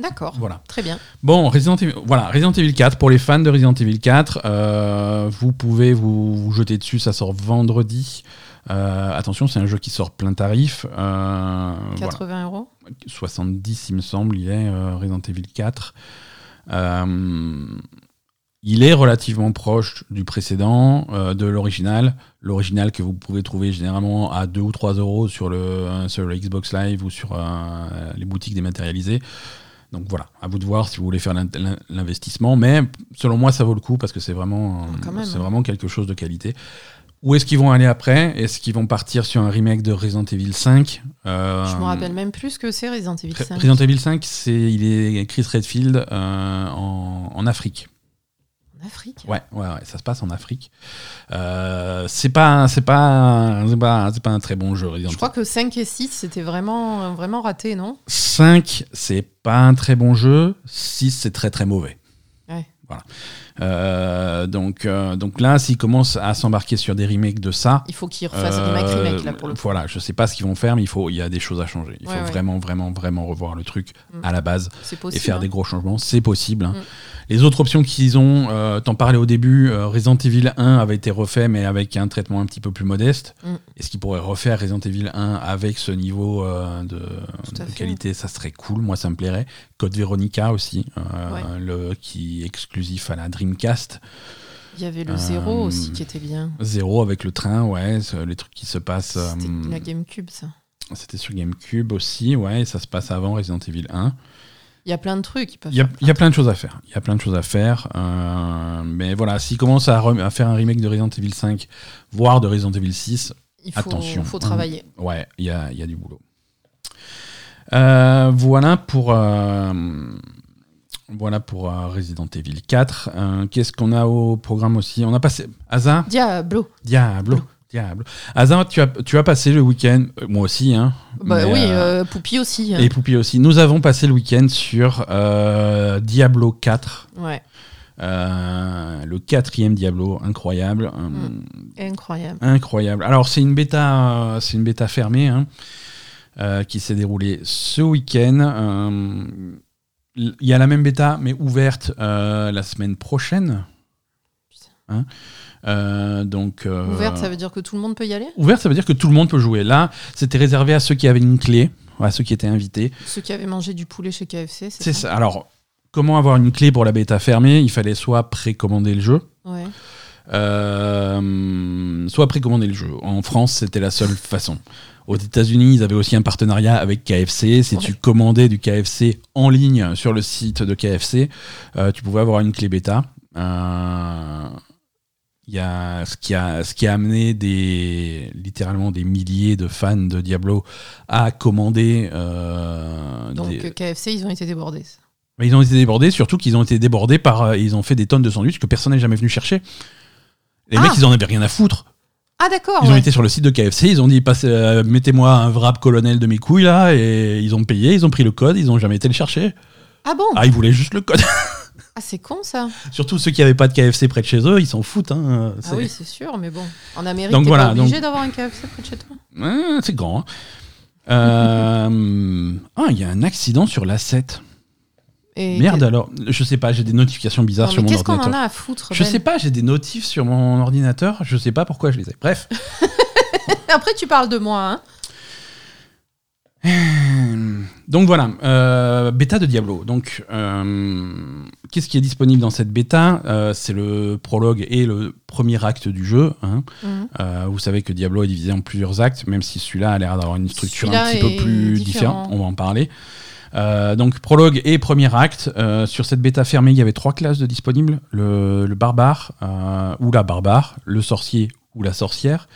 D'accord. Voilà. Très bien. Bon, Resident Evil, voilà, Resident Evil 4. Pour les fans de Resident Evil 4, euh, vous pouvez vous, jeter dessus. Ça sort vendredi. Euh, attention, c'est un jeu qui sort plein tarif. 80 euh, euros 70, il me semble, il est Resident Evil 4. il est relativement proche du précédent, de l'original. L'original que vous pouvez trouver généralement à 2 ou 3 euros sur le, sur le Xbox Live ou sur les boutiques dématérialisées. Donc voilà, à vous de voir si vous voulez faire l'investissement. Mais selon moi, ça vaut le coup parce que c'est vraiment, ah, c'est vraiment quelque chose de qualité. Où est-ce qu'ils vont aller après? Est-ce qu'ils vont partir sur un remake de Resident Evil 5 euh, Je me rappelle même plus que c'est Resident Evil 5. Resident Evil 5, c'est il est Chris Redfield euh, en, en, Afrique. Afrique? Ouais, ouais, ça se passe en Afrique. Euh, c'est pas, c'est pas, c'est pas, pas, un très bon jeu. Je crois que 5 et 6, c'était vraiment, vraiment raté, non? 5, c'est pas un très bon jeu. 6, c'est très très mauvais. Ouais. Voilà. Euh, donc, euh, donc là, s'ils commencent à s'embarquer sur des remakes de ça. Il faut qu'ils refassent un remake, remake là pour le Voilà, je sais pas ce qu'ils vont faire, mais il, faut, il y a des choses à changer. Il faut vraiment, vraiment, vraiment revoir le truc mm. à la base et faire des hein. gros changements. C'est possible. Hein. Mm. Les autres options qu'ils ont, euh, t'en parlais au début, euh, Resident Evil 1 avait été refait, mais avec un traitement un petit peu plus modeste. Mm. Est-ce qu'ils pourraient refaire Resident Evil 1 avec ce niveau euh, de, qualité Ça serait cool, moi ça me plairait. Code Veronica aussi, le, qui est exclusif à la Dreamcast. Il y avait le zéro aussi qui était bien. Zéro avec le train, ouais, les trucs qui se passent. C'était la GameCube, ça. C'était sur GameCube aussi, ouais, ça se passe avant Resident Evil 1. Il y a plein de trucs. Il y, a, y a plein de choses à faire. Il y a plein de choses à faire. Euh, mais voilà, s'ils commencent à, à, faire un remake de Resident Evil 5, voire de Resident Evil 6, il faut, attention. Il faut travailler. Ouais, il y a, y a, du boulot. Euh, voilà pour. Euh, voilà pour Resident Evil 4. Qu'est-ce qu'on a au programme aussi? On a passé. Asa Diablo. Diablo. Diable. Azin, tu as, tu as passé le week-end, euh, moi aussi, hein. Bah oui, euh, euh, Poupie aussi. Hein. Et Poupie aussi. Nous avons passé le week-end sur Diablo 4. Ouais. le quatrième Diablo, incroyable. Mm. Incroyable. Incroyable. Alors c'est une bêta, c'est une bêta fermée hein, qui s'est déroulée ce week-end. Il y a la même bêta, mais ouverte la semaine prochaine. Hein euh, donc, euh, Ouverte, ça veut dire que tout le monde peut y aller? Ouverte, ça veut dire que tout le monde peut jouer. Là, c'était réservé à ceux qui avaient une clé, à ceux qui étaient invités. Ceux qui avaient mangé du poulet chez KFC, c'est ça, Alors, comment avoir une clé pour la bêta fermée? Il fallait soit précommander le jeu. Euh, soit précommander le jeu. En France, c'était la seule façon. Aux États-Unis, ils avaient aussi un partenariat avec KFC. Si tu commandais du KFC en ligne sur le site de KFC, tu pouvais avoir une clé bêta. Il y a ce qui a ce qui a amené des littéralement des milliers de fans de Diablo à commander. euh, Donc des- KFC, ils ont été débordés. Mais ils ont été débordés, surtout qu'ils ont été débordés par. euh, ils ont fait des tonnes de sandwichs que personne n'est jamais venu chercher. Les Ah. mecs, ils en avaient rien à foutre. Ah d'accord. Ils ont ouais. été sur le site de KFC, ils ont dit euh, mettez-moi un wrap colonel de mes couilles là, et ils ont payé, ils ont pris le code, ils ont jamais été le chercher. Ah bon? Ah, ils voulaient juste le code. Ah c'est con ça. surtout ceux qui n'avaient pas de KFC près de chez eux, ils s'en foutent. Hein. Ah oui, c'est sûr, mais bon. En Amérique, t'es voilà, pas obligé donc- d'avoir un KFC près de chez toi. C'est grand. hein. Euh, Ah, il y a un accident sur l'A7. Et Merde alors, je sais pas, j'ai des notifications bizarres Non, sur mon qu'est-ce qu'on ordinateur. en a à foutre Je Ben sais pas, j'ai des notifs sur mon ordinateur, je sais pas pourquoi je les ai. Bref. Après, tu parles de moi. Hein. Donc voilà, euh, bêta de Diablo. Donc, euh, qu'est-ce qui est disponible dans cette bêta? Euh, C'est le prologue et le premier acte du jeu. hein. Mhm. Vous savez que Diablo est divisé en plusieurs actes, même si celui-là a l'air d'avoir une structure un petit peu plus différent. différente. On va en parler. Euh, donc prologue et premier acte. Euh, sur cette bêta fermée, il y avait trois classes de disponibles le, le barbare euh, ou la barbare, le sorcier ou la sorcière,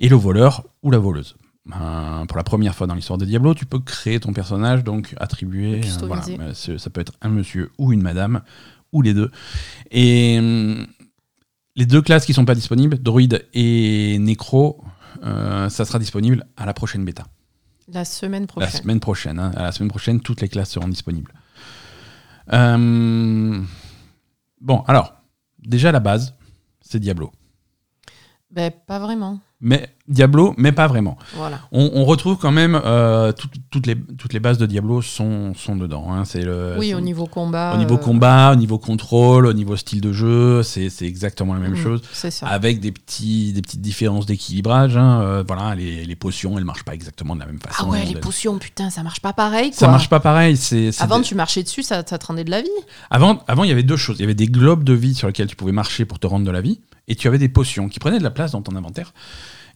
et le voleur ou la voleuse. Euh, pour la première fois dans l'histoire de Diablo, tu peux créer ton personnage, donc attribuer. Euh, voilà, ça peut être un monsieur ou une madame, ou les deux. Et les deux classes qui sont pas disponibles, druide et nécro, ça sera disponible à la prochaine bêta. La semaine La prochaine. semaine prochaine. hein. À la semaine prochaine, toutes les classes seront disponibles. Euh, Bon, alors, déjà la base, c'est Diablo. Ben, pas vraiment. Mais Diablo, mais pas vraiment. Voilà. On, on retrouve quand même euh, tout- toutes, les, toutes les bases de Diablo sont, sont dedans. hein. C'est le, oui, au niveau combat. au niveau euh, combat, au niveau contrôle, au niveau style de jeu, c'est c'est exactement la même mhm, chose. C'est ça. Avec des, petits, des petites différences d'équilibrage. hein. Euh, voilà, les, les potions, elles marchent pas exactement de la même façon. Ah ouais, les potions, putain, ça marche pas pareil. Quoi. Ça marche pas pareil. c'est c'est Avant, des- tu marchais dessus, ça, ça te rendait de la vie. Avant, avant, il y avait deux choses. Il y avait des globes de vie sur lesquels tu pouvais marcher pour te rendre de la vie, et tu avais des potions qui prenaient de la place dans ton inventaire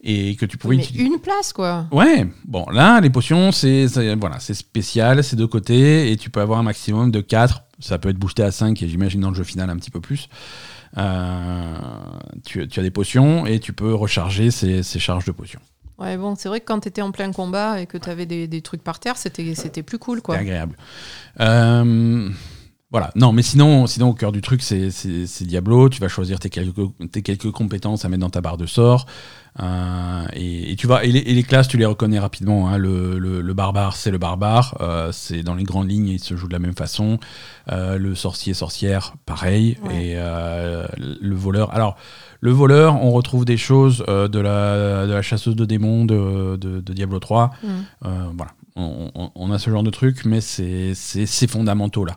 et que tu pouvais Mais utiliser. une place, quoi. Ouais, bon, là, les potions, c'est voilà, c'est spécial, c'est de côté, et tu peux avoir un maximum de 4. Ça peut être boosté à 5, et j'imagine dans le jeu final un petit peu plus. Euh, tu, tu as des potions, et tu peux recharger ces, ces charges de potions. Ouais, bon, c'est vrai que quand t'étais en plein combat et que t'avais des, des trucs par terre, c'était c'était plus cool, quoi. C'est agréable. Euh, voilà. Non, mais sinon, sinon au cœur du truc, c'est c'est- c'est Diablo. Tu vas choisir tes quelques, tes quelques compétences à mettre dans ta barre de sort. Euh, et, et tu vas, et les, et les classes, tu les reconnais rapidement. hein. Le, le- le barbare, c'est le barbare. Euh, c'est dans les grandes lignes, il se joue de la même façon. Euh, le sorcier, sorcière, pareil. Ouais. Et euh, le voleur. Alors, le voleur, on retrouve des choses euh, de, la, de la chasseuse de démons de, de- de Diablo 3. Mhm. Euh, voilà, on, on- on a ce genre de truc, mais c'est c'est ces fondamentaux là.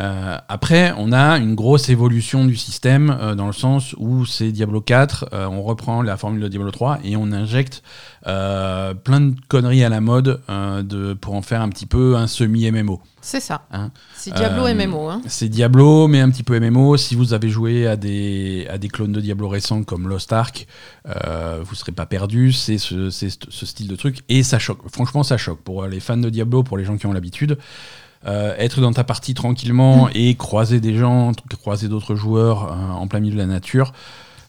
Euh, après, on a une grosse évolution du système euh, dans le sens où c'est Diablo 4, euh, on reprend la formule de Diablo 3 et on injecte plein de conneries à la mode de, pour en faire un petit peu un semi-MMO. C'est ça. Hein. C'est Diablo MMO. Hein. C'est Diablo, mais un petit peu MMO. Si vous avez joué à des, à des clones de Diablo récents comme Lost Ark, vous serez pas perdu. C'est ce, c'est ce- ce style de truc. Et ça choque. Franchement, ça choque. Pour les fans de Diablo, pour les gens qui ont l'habitude, euh, être dans ta partie tranquillement et croiser des gens, croiser d'autres joueurs euh, en plein milieu de la nature,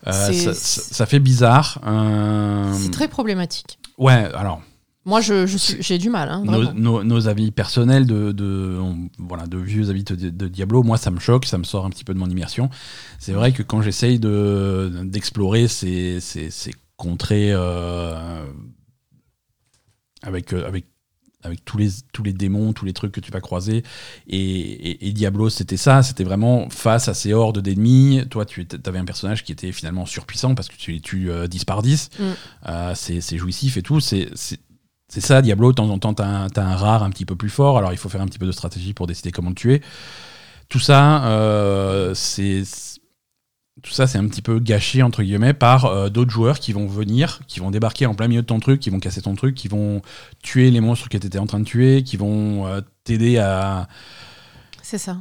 euh, ça, ça- ça fait bizarre. C'est très problématique. Ouais, alors Moi, je, je j'ai du mal. Hein, nos, vraiment. nos- nos avis personnels de, de, on- voilà, de vieux avis de, de Diablo, moi ça me choque, ça me sort un petit peu de mon immersion. C'est vrai que quand j'essaye de, d'explorer ces, ces, ces contrées euh, avec, avec, avec tous, les, tous les démons, tous les trucs que tu vas croiser, et, et- et Diablo c'était ça, c'était vraiment face à ces hordes d'ennemis, toi tu avais un personnage qui était finalement surpuissant parce que tu les tues euh, 10 par 10, Mm. Euh, c'est c'est jouissif et tout, c'est c'est- c'est ça, Diablo, de temps en temps, t'as un, t'as un rare un petit peu plus fort, alors il faut faire un petit peu de stratégie pour décider comment le tuer. Tout ça, euh, c'est tout ça, c'est un petit peu gâché entre guillemets par euh, d'autres joueurs qui vont venir, qui vont débarquer en plein milieu de ton truc, qui vont casser ton truc, qui vont tuer les monstres que tu en train de tuer, qui vont euh, t'aider à C'est ça.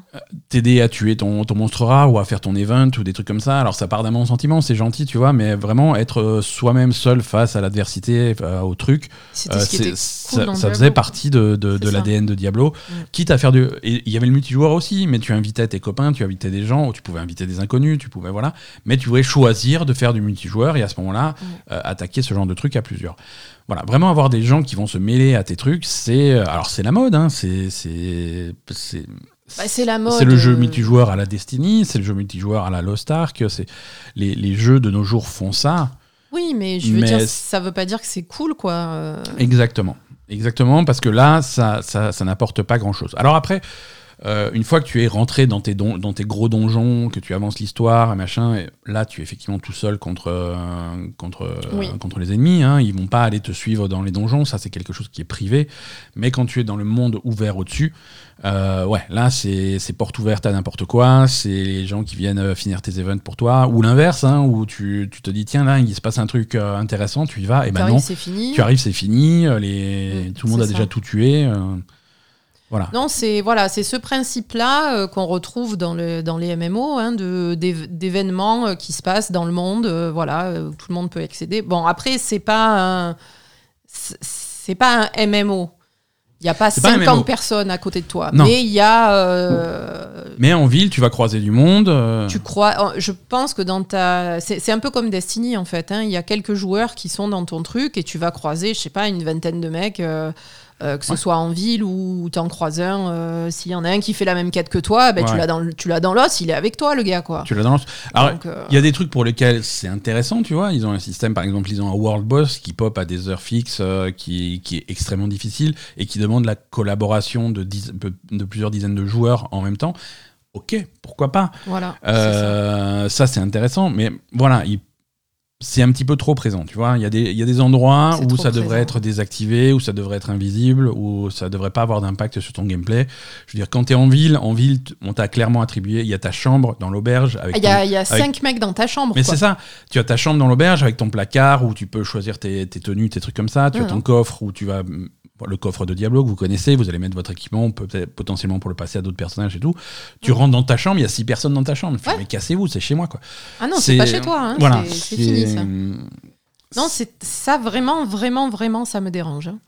t'aider à tuer ton, ton monstre rare ou à faire ton event ou des trucs comme ça. Alors ça part d'un bon sentiment, c'est gentil, tu vois, mais vraiment être euh, soi-même seul face à l'adversité, euh, au truc, euh, ce cool ça, faisait partie de, l'ADN de Diablo. Quitte à faire du. Il y avait le multijoueur aussi, mais tu invitais tes copains, tu invitais des gens, ou tu pouvais inviter des inconnus, tu pouvais. Voilà. Mais tu pouvais choisir de faire du multijoueur et à ce moment-là, euh, attaquer ce genre de truc à plusieurs. Voilà, vraiment avoir des gens qui vont se mêler à tes trucs, c'est. euh, Alors c'est la mode, hein, c'est. Bah, c'est la mode. c'est le jeu euh, multijoueur à la Destiny, c'est le jeu multijoueur à la Lost Ark, c'est les, les jeux de nos jours font ça. Oui, mais je veux Mais dire, c'est- ça veut pas dire que c'est cool, quoi. euh. Exactement. Exactement, parce que là, ça, ça, ça n'apporte pas grand-chose. Alors après, euh, une fois que tu es rentré dans tes, don- dans tes gros donjons, que tu avances l'histoire, et machin, et là, tu es effectivement tout seul contre, euh, contre, euh, contre les ennemis. Hein. Ils vont pas aller te suivre dans les donjons, ça c'est quelque chose qui est privé. Mais quand tu es dans le monde ouvert au-dessus, ouais, là, c'est c'est porte ouverte à n'importe quoi. C'est les gens qui viennent finir tes events pour toi, ou l'inverse, hein, où tu, tu te dis, tiens, là, il se passe un truc intéressant, tu y vas, et ben non. c'est fini. Tu arrives, c'est fini. Les... Tout le monde a déjà tout tué. Voilà. Non, c'est voilà, c'est ce principe-là euh, qu'on retrouve dans, le, dans les MMO, hein, de, d'év- d'événements euh, qui se passent dans le monde, euh, voilà, où tout le monde peut accéder. Bon, après, c'est pas un, c'est pas un MMO. Il n'y a pas C'est pas un 50 MMO. personnes à côté de toi. Non. Mais il y a. euh, Mais en ville, tu vas croiser du monde. euh, tu crois. Je pense que dans ta. C'est un peu comme Destiny, en fait. hein. Il y a quelques joueurs qui sont dans ton truc et tu vas croiser, je sais pas, une vingtaine de mecs. euh, euh, que ce Ouais. soit en ville ou tu en croises un, euh, s'il y en a un qui fait la même quête que toi, ben, tu l'as dans, le- tu l'as dans l'os, il est avec toi, le gars. quoi. Tu l'as dans Alors, Donc, euh, il y a des trucs pour lesquels c'est intéressant, tu vois. Ils ont un système, par exemple, ils ont un world boss qui pop à des heures fixes, qui, qui est extrêmement difficile et qui demande la collaboration de, dix- de plusieurs dizaines de joueurs en même temps. Ok, pourquoi pas? Voilà. ça. Ça, c'est intéressant, mais voilà, il- c'est un petit peu trop présent, tu vois. Il y a des, il y a des endroits où ça devrait présent. être désactivé, où ça devrait être invisible, où ça devrait pas avoir d'impact sur ton gameplay. Je veux dire, quand tu es en ville, en ville, on t'a clairement attribué, il y a ta chambre dans l'auberge avec Ah, Il y a, y a cinq mecs dans ta chambre. mais c'est ça, tu as ta chambre dans l'auberge avec ton placard où tu peux choisir tes, tes tenues, tes trucs comme ça. Tu Ouais, as ton coffre où tu vas. Le coffre de Diablo que vous connaissez, vous allez mettre votre équipement peut-être potentiellement pour le passer à d'autres personnages et tout. Tu rentres dans ta chambre, il y a six personnes dans ta chambre. Ouais. Mais cassez-vous, c'est chez moi quoi. Ah non, c'est pas chez toi. hein. Voilà, c'est fini, ça. Non, c'est ça vraiment, vraiment, vraiment, ça me dérange. hein.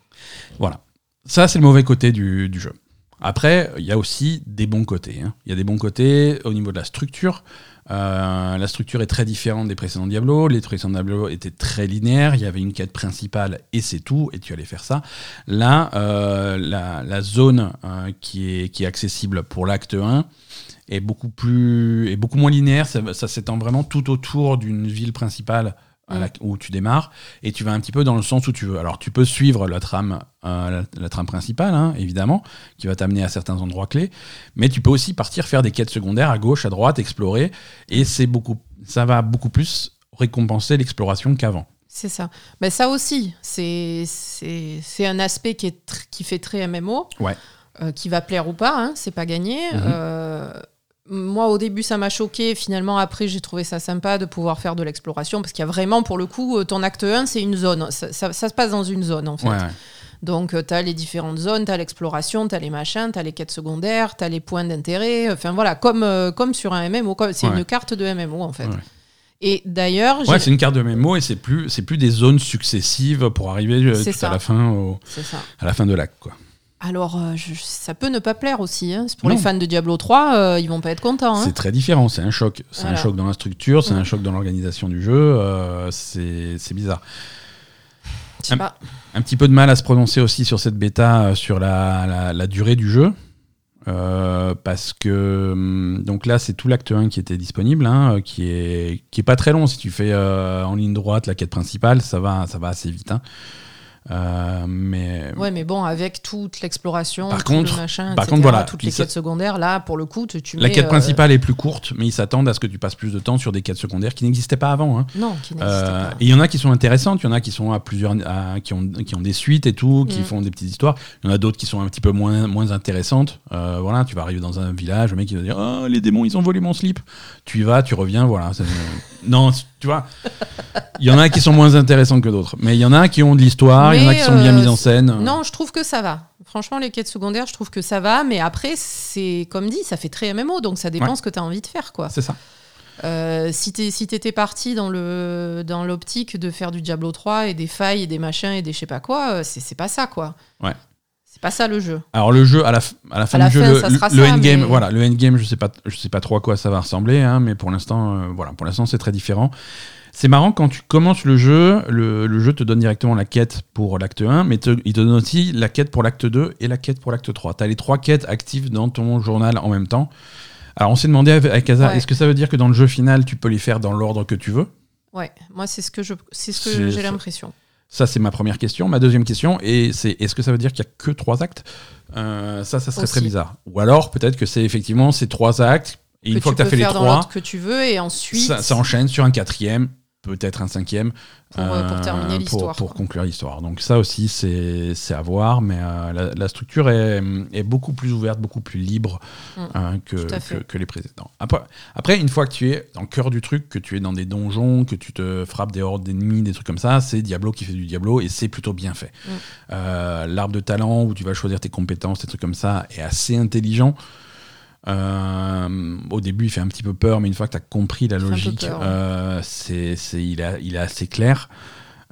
Voilà. Ça, c'est le mauvais côté du, du jeu. Après, il y a aussi des bons côtés. hein. Il y a des bons côtés au niveau de la structure. Euh, la structure est très différente des précédents Diablo. Les précédents Diablo étaient très linéaires. Il y avait une quête principale et c'est tout. Et tu allais faire ça. Là, euh, la, zone euh, qui, est, qui est accessible pour l'acte 1 est beaucoup, plus, est beaucoup moins linéaire. Ça, ça s'étend vraiment tout autour d'une ville principale à la- où tu démarres et tu vas un petit peu dans le sens où tu veux. Alors tu peux suivre la trame, euh, la, la trame principale, hein, évidemment, qui va t'amener à certains endroits clés, mais tu peux aussi partir faire des quêtes secondaires à gauche, à droite, explorer, et c'est beaucoup, ça va beaucoup plus récompenser l'exploration qu'avant. C'est ça. Mais ça aussi, c'est un aspect qui, est qui fait très MMO, Ouais. euh, qui va plaire ou pas, hein, c'est pas gagné. Mhm. Euh, moi, au début, ça m'a choqué. Finalement, après, j'ai trouvé ça sympa de pouvoir faire de l'exploration parce qu'il y a vraiment, pour le coup, euh, ton acte 1, c'est une zone. Ça, ça- ça se passe dans une zone, en fait. Ouais, ouais. Donc, tu as les différentes zones, tu as l'exploration, tu as les machins, tu as les quêtes secondaires, tu as les points d'intérêt. Enfin, voilà, comme, euh, comme sur un MMO. C'est Ouais. une carte de MMO, en fait. Et d'ailleurs, Ouais, c'est une carte de mémo et c'est plus, c'est plus des zones successives pour arriver euh, C'est tout ça. à la fin, au- à la fin de l'acte, quoi. Alors, euh, je- ça peut ne pas plaire aussi. hein. C'est Pour Non. les fans de Diablo 3, euh, ils vont pas être contents. hein. C'est très différent, c'est un choc. C'est un choc dans la structure, c'est un choc dans l'organisation du jeu, euh, c'est c'est bizarre. Je sais un- pas. Un petit peu de mal à se prononcer aussi sur cette bêta, euh, sur la, la- la durée du jeu. euh, parce que hum, donc là c'est tout l'acte 1 qui était disponible hein, euh, qui est qui est pas très long si tu fais euh, en ligne droite la quête principale ça va ça va assez vite hein. Euh, mais Ouais, mais bon, avec toute l'exploration, Par tout contre- le machin, par etc., contre, voilà, toutes les quêtes secondaires, là, pour le coup, tu, tu la mets, quête euh, principale est plus courte mais ils s'attendent à ce que tu passes plus de temps sur des quêtes secondaires qui n'existaient pas avant hein. Non, qui n'existe Euh, pas. et il y en a qui sont intéressantes, il y en a qui sont à plusieurs, à- qui, ont, qui ont des suites et tout, qui Mm. font des petites histoires. Il y en a d'autres qui sont un petit peu moins, moins intéressantes. Voilà, tu vas arriver dans un village, le mec il va dire Ah, les démons ils ont volé mon slip. Tu y vas, tu reviens, voilà. Non, tu vois. Il y en a qui sont moins intéressants que d'autres, mais il y en a qui ont de l'histoire, il y en a qui sont bien euh, mises en scène. Non, je trouve que ça va. Franchement, les quêtes secondaires, je trouve que ça va, mais après, c'est comme dit, ça fait très MMO, donc ça dépend Ouais. ce que tu as envie de faire, quoi. C'est ça. Euh, si t'es- si t'étais parti dans le dans l'optique de faire du Diablo 3 et des failles et des machins et des je sais pas quoi, euh, c'est c'est pas ça, quoi. Ouais. C'est pas ça le jeu. Alors le jeu à la, f- à la fin À la du jeu, le, le endgame, mais- voilà, le endgame, je sais pas, je sais pas trop à quoi ça va ressembler, hein, mais pour l'instant, euh, voilà, pour l'instant c'est très différent. C'est marrant quand tu commences le jeu, le, le jeu te donne directement la quête pour l'acte 1, mais te- il te donne aussi la quête pour l'acte 2 et la quête pour l'acte 3. Tu as les trois quêtes actives dans ton journal en même temps. Alors on s'est demandé avec Asa, Ouais. est-ce que ça veut dire que dans le jeu final, tu peux les faire dans l'ordre que tu veux? Ouais, moi c'est ce que je c'est ce que j'ai l'impression. Ça, c'est ma première question. Ma deuxième question, et c'est est-ce que ça veut dire qu'il n'y a que trois actes? Euh, Ça, ça serait Aussi. très bizarre. Ou alors, peut-être que c'est effectivement ces trois actes, et une fois que tu as fait les trois, que tu veux et ensuite ça, ça enchaîne sur un quatrième, peut-être un cinquième. pour, euh, pour terminer pour- l'histoire. Pour, quoi. conclure l'histoire. Donc ça aussi, c'est à voir, mais euh, la, la structure est, est beaucoup plus ouverte, beaucoup plus libre Mm. que, que, les précédents. Après, après, une fois que tu es dans le cœur du truc, que tu es dans des donjons, que tu te frappes des hordes d'ennemis, des trucs comme ça, c'est Diablo qui fait du Diablo et c'est plutôt bien fait. Mm. Euh, L'arbre de talent où tu vas choisir tes compétences, des trucs comme ça, est assez intelligent. Euh, au début, il fait un petit peu peur, mais une fois que tu as compris la logique, peur, ouais. euh, c'est, c'est- il, a- il est assez clair.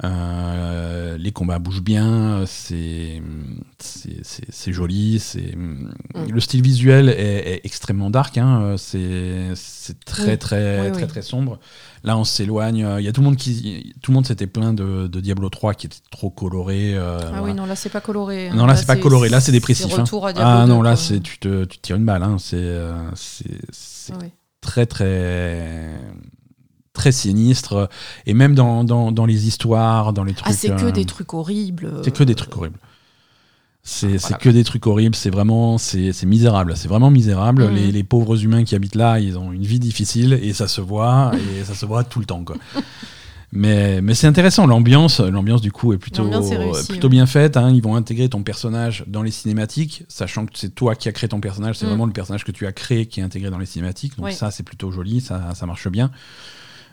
Euh, les combats bougent bien, c'est, c'est, c'est- c'est joli. C'est, Le style visuel est, est extrêmement dark, hein, c'est, c'est très, Oui. très, Oui, très, oui. très sombre. Là, on s'éloigne. Il y a tout le monde qui, tout le monde s'était plaint de, de Diablo 3 qui était trop coloré. euh, Ah voilà. oui, non, là c'est pas coloré. hein. Non, là, c'est pas coloré, là, c'est dépressif, C'est hein. retour à Diablo Ah 2, non, là, c'est, tu, te, tu te tires une balle. hein. C'est, euh, c'est, c'est Ah oui. très, très, très sinistre. Et même dans, dans, dans les histoires, dans les trucs. Ah, c'est que euh, des trucs horribles. C'est que des trucs horribles. C'est Voilà. que des trucs horribles, c'est vraiment c'est misérable, c'est vraiment misérable. Mhm. Les, les pauvres humains qui habitent là, ils ont une vie difficile et ça se voit et ça se voit tout le temps quoi. Mais, mais c'est intéressant, l'ambiance, l'ambiance du coup est plutôt, est plutôt ouais. bien faite. hein. Ils vont intégrer ton personnage dans les cinématiques, sachant que c'est toi qui as créé ton personnage, c'est Mm. vraiment le personnage que tu as créé qui est intégré dans les cinématiques. Donc ça, c'est plutôt joli, ça, ça marche bien.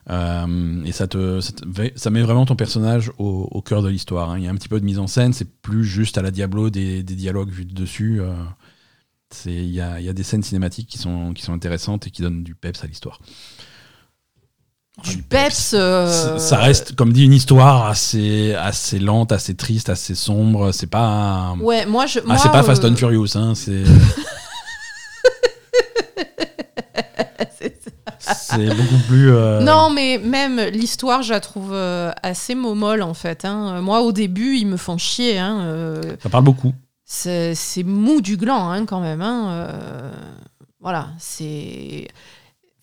Euh, et ça, te, ça, te- ça met vraiment ton personnage au, au cœur de l'histoire. hein. Il y a un petit peu de mise en scène, c'est plus juste à la Diablo des, des dialogues vus de dessus. euh, c'est- Il y, a, il y a des scènes cinématiques qui sont, qui sont intéressantes et qui donnent du peps à l'histoire. Du peps. euh, Ça- reste, comme dit, une histoire assez, assez lente, assez triste, assez sombre. C'est pas, Ouais, moi je. ah, c'est pas Fast and Furious. Hein, c'est c'est beaucoup plus. euh, Non, mais même l'histoire, je la trouve euh, assez momolle en fait. hein. Moi, au début, ils me font chier. hein, euh, Ça parle beaucoup. c'est c'est mou du gland hein, quand même. hein, euh, voilà, c'est.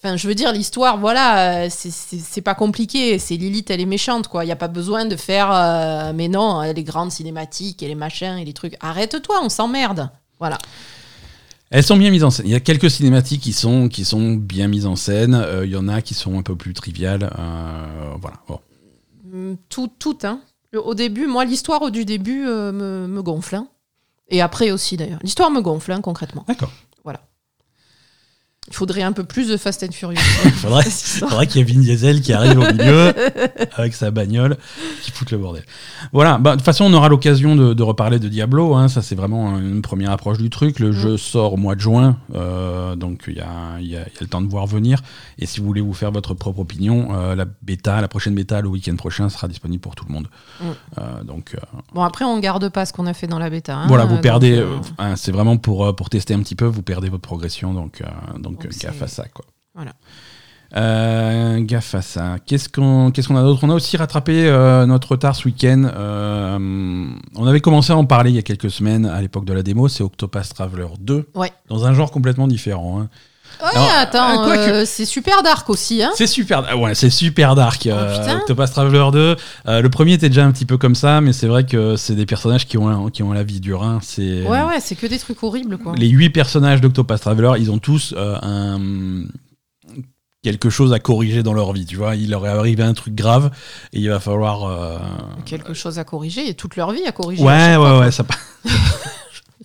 Enfin, je veux dire, l'histoire, voilà, c'est- pas compliqué. C'est Lilith, elle est méchante, quoi. Il n'y a pas besoin de faire. euh, mais non, les grandes cinématiques et les machins et les trucs. Arrête-toi, on s'emmerde. Voilà. Elles sont bien mises en scène. Il y a quelques cinématiques qui sont, qui sont bien mises en scène. Euh, Il y en a qui sont un peu plus triviales. Euh, voilà. Bon. Mm, Tout, tout, hein. Au début, moi, l'histoire du début euh, me, me gonfle. hein. Et après aussi, d'ailleurs. L'histoire me gonfle, hein, concrètement. D'accord. Il faudrait un peu plus de Fast and Furious. Il faudrait, faudrait qu'il y ait Vin Diesel qui arrive au milieu avec sa bagnole qui fout le bordel. Voilà, bah, de toute façon, on aura l'occasion de, de reparler de Diablo. hein. Ça, c'est vraiment une première approche du truc. Le jeu sort au mois de juin, euh, donc il y a, y a- y a le temps de voir venir. Et si vous voulez vous faire votre propre opinion, euh, la bêta, la prochaine bêta, le week-end prochain, sera disponible pour tout le monde. Mm. Euh, donc bon, après, on garde pas ce qu'on a fait dans la bêta. hein. voilà, vous Donc, perdez. hein, c'est vraiment pour, pour tester un petit peu, vous perdez votre progression. Donc, euh, donc, Donc gaffe à ça. Quoi. Voilà. Euh, gaffe à ça. Qu'est-ce qu'on qu'est-ce qu'on a d'autre? On a aussi rattrapé euh, notre retard ce week-end. Euh, on avait commencé à en parler il y a quelques semaines à l'époque de la démo. C'est Octopath Traveler 2, Ouais. dans un genre complètement différent. hein. Ouais, attends, euh, que- euh, c'est super dark aussi. Hein. C'est super, ah ouais, c'est super dark. euh, Oh. Octopath Traveler 2. Euh, le premier était déjà un petit peu comme ça, mais c'est vrai que c'est des personnages qui ont qui ont la vie dure. hein. C'est Ouais, ouais, c'est que des trucs horribles, quoi. les huit personnages d'Octopath Traveler, ils ont tous un quelque chose à corriger dans leur vie. Tu vois, il leur est arrivé un truc grave et il va falloir. euh, Quelque chose à corriger et toute leur vie à corriger. Ouais, ouais, fois, ouais, ça.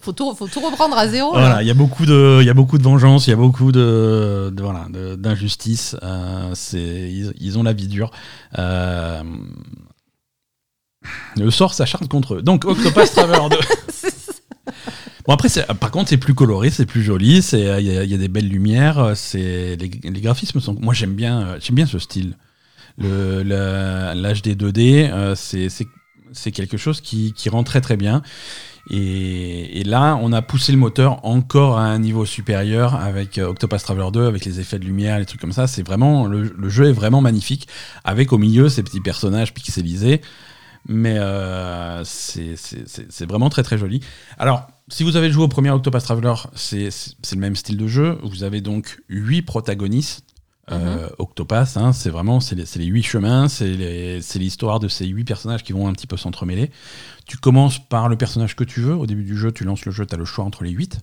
Faut tout, faut tout reprendre à zéro. là. Voilà, il y a beaucoup de, il y a beaucoup de vengeance, il y a beaucoup de, de- voilà, d'injustice. Euh, c'est, ils, ils ont la vie dure. Euh, le sort s'acharne contre eux. Donc Octopath Traveler 2. Bon après, par contre, c'est plus coloré, c'est plus joli, il y, y, a des belles lumières, c'est les, les, graphismes sont. Moi, j'aime bien, j'aime bien ce style. L'âge des 2D, c'est quelque chose qui, qui, rend très très bien. Et, là, on a poussé le moteur encore à un niveau supérieur avec Octopus Traveler 2, avec les effets de lumière, les trucs comme ça. C'est vraiment le, jeu est vraiment magnifique, avec au milieu ces petits personnages pixelisés mais euh, c'est vraiment très très joli. Alors, si vous avez joué au premier Octopus Traveler, c'est le même style de jeu. Vous avez donc huit protagonistes. Euh, mhm. Hein, c'est vraiment c'est les, les, huit chemins, c'est l'histoire de ces huit personnages qui vont un petit peu s'entremêler. Tu commences par le personnage que tu veux. Au début du jeu, tu lances le jeu, tu as le choix entre les huit.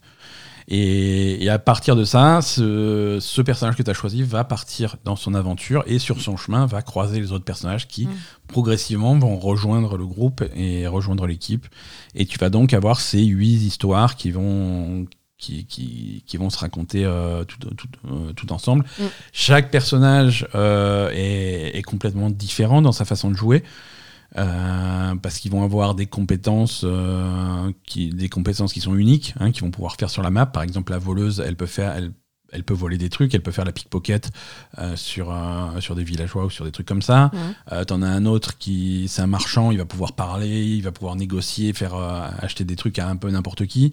Et, à partir de ça, ce, personnage que tu as choisi va partir dans son aventure et sur son chemin va croiser les autres personnages qui mm. progressivement vont rejoindre le groupe et rejoindre l'équipe. Et tu vas donc avoir ces huit histoires qui vont, qui, qui, vont se raconter euh, tout, tout, euh, tout, ensemble. Mm. Chaque personnage euh, est, est, complètement différent dans sa façon de jouer. Parce qu'ils vont avoir des compétences, qui, des compétences qui sont uniques, hein, qui vont pouvoir faire sur la map. Par exemple, la voleuse, elle peut faire, elle elle peut voler des trucs, elle peut faire la pickpocket euh, sur, sur des villageois ou sur des trucs comme ça. Euh, T'en as un autre qui, c'est un marchand, il va pouvoir parler, il va pouvoir négocier, faire euh, acheter des trucs à un peu n'importe qui.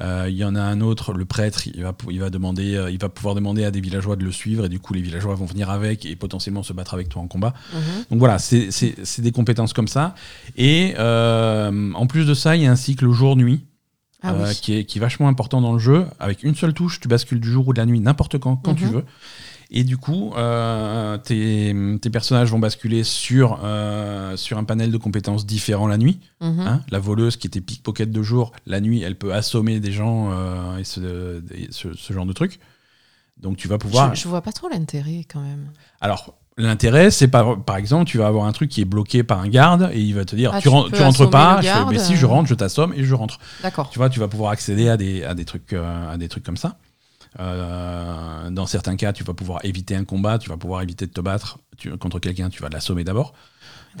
Euh, il y en a un autre, le prêtre, il va, il va demander, il va pouvoir demander à des villageois de le suivre et du coup les villageois vont venir avec et potentiellement se battre avec toi en combat. Mhm. Donc voilà, c'est des compétences comme ça. Et en plus de ça, il y a un cycle jour-nuit. Ah euh, qui, est, qui, est, vachement important dans le jeu. Avec une seule touche, tu bascules du jour ou de la nuit, n'importe quand, quand tu mhm. veux. Et du coup, euh, tes, tes, personnages vont basculer sur, euh, sur un panel de compétences différents la nuit. Mhm. Hein. la voleuse qui était pickpocket de jour, la nuit, elle peut assommer des gens et, ce, ce, genre de trucs. Donc tu vas pouvoir. Je, je vois pas trop l'intérêt quand même. Alors, L'intérêt, c'est par, par exemple, tu vas avoir un truc qui est bloqué par un garde et il va te dire ah, tu, tu, rentres pas. Je fais, mais si je rentre, je t'assomme et je rentre. D'accord. Tu vois, tu vas pouvoir accéder à des, à des trucs, euh, à des trucs comme ça. Euh, dans certains cas, tu vas pouvoir éviter un combat, tu vas pouvoir éviter de te battre contre quelqu'un, tu vas l'assommer d'abord.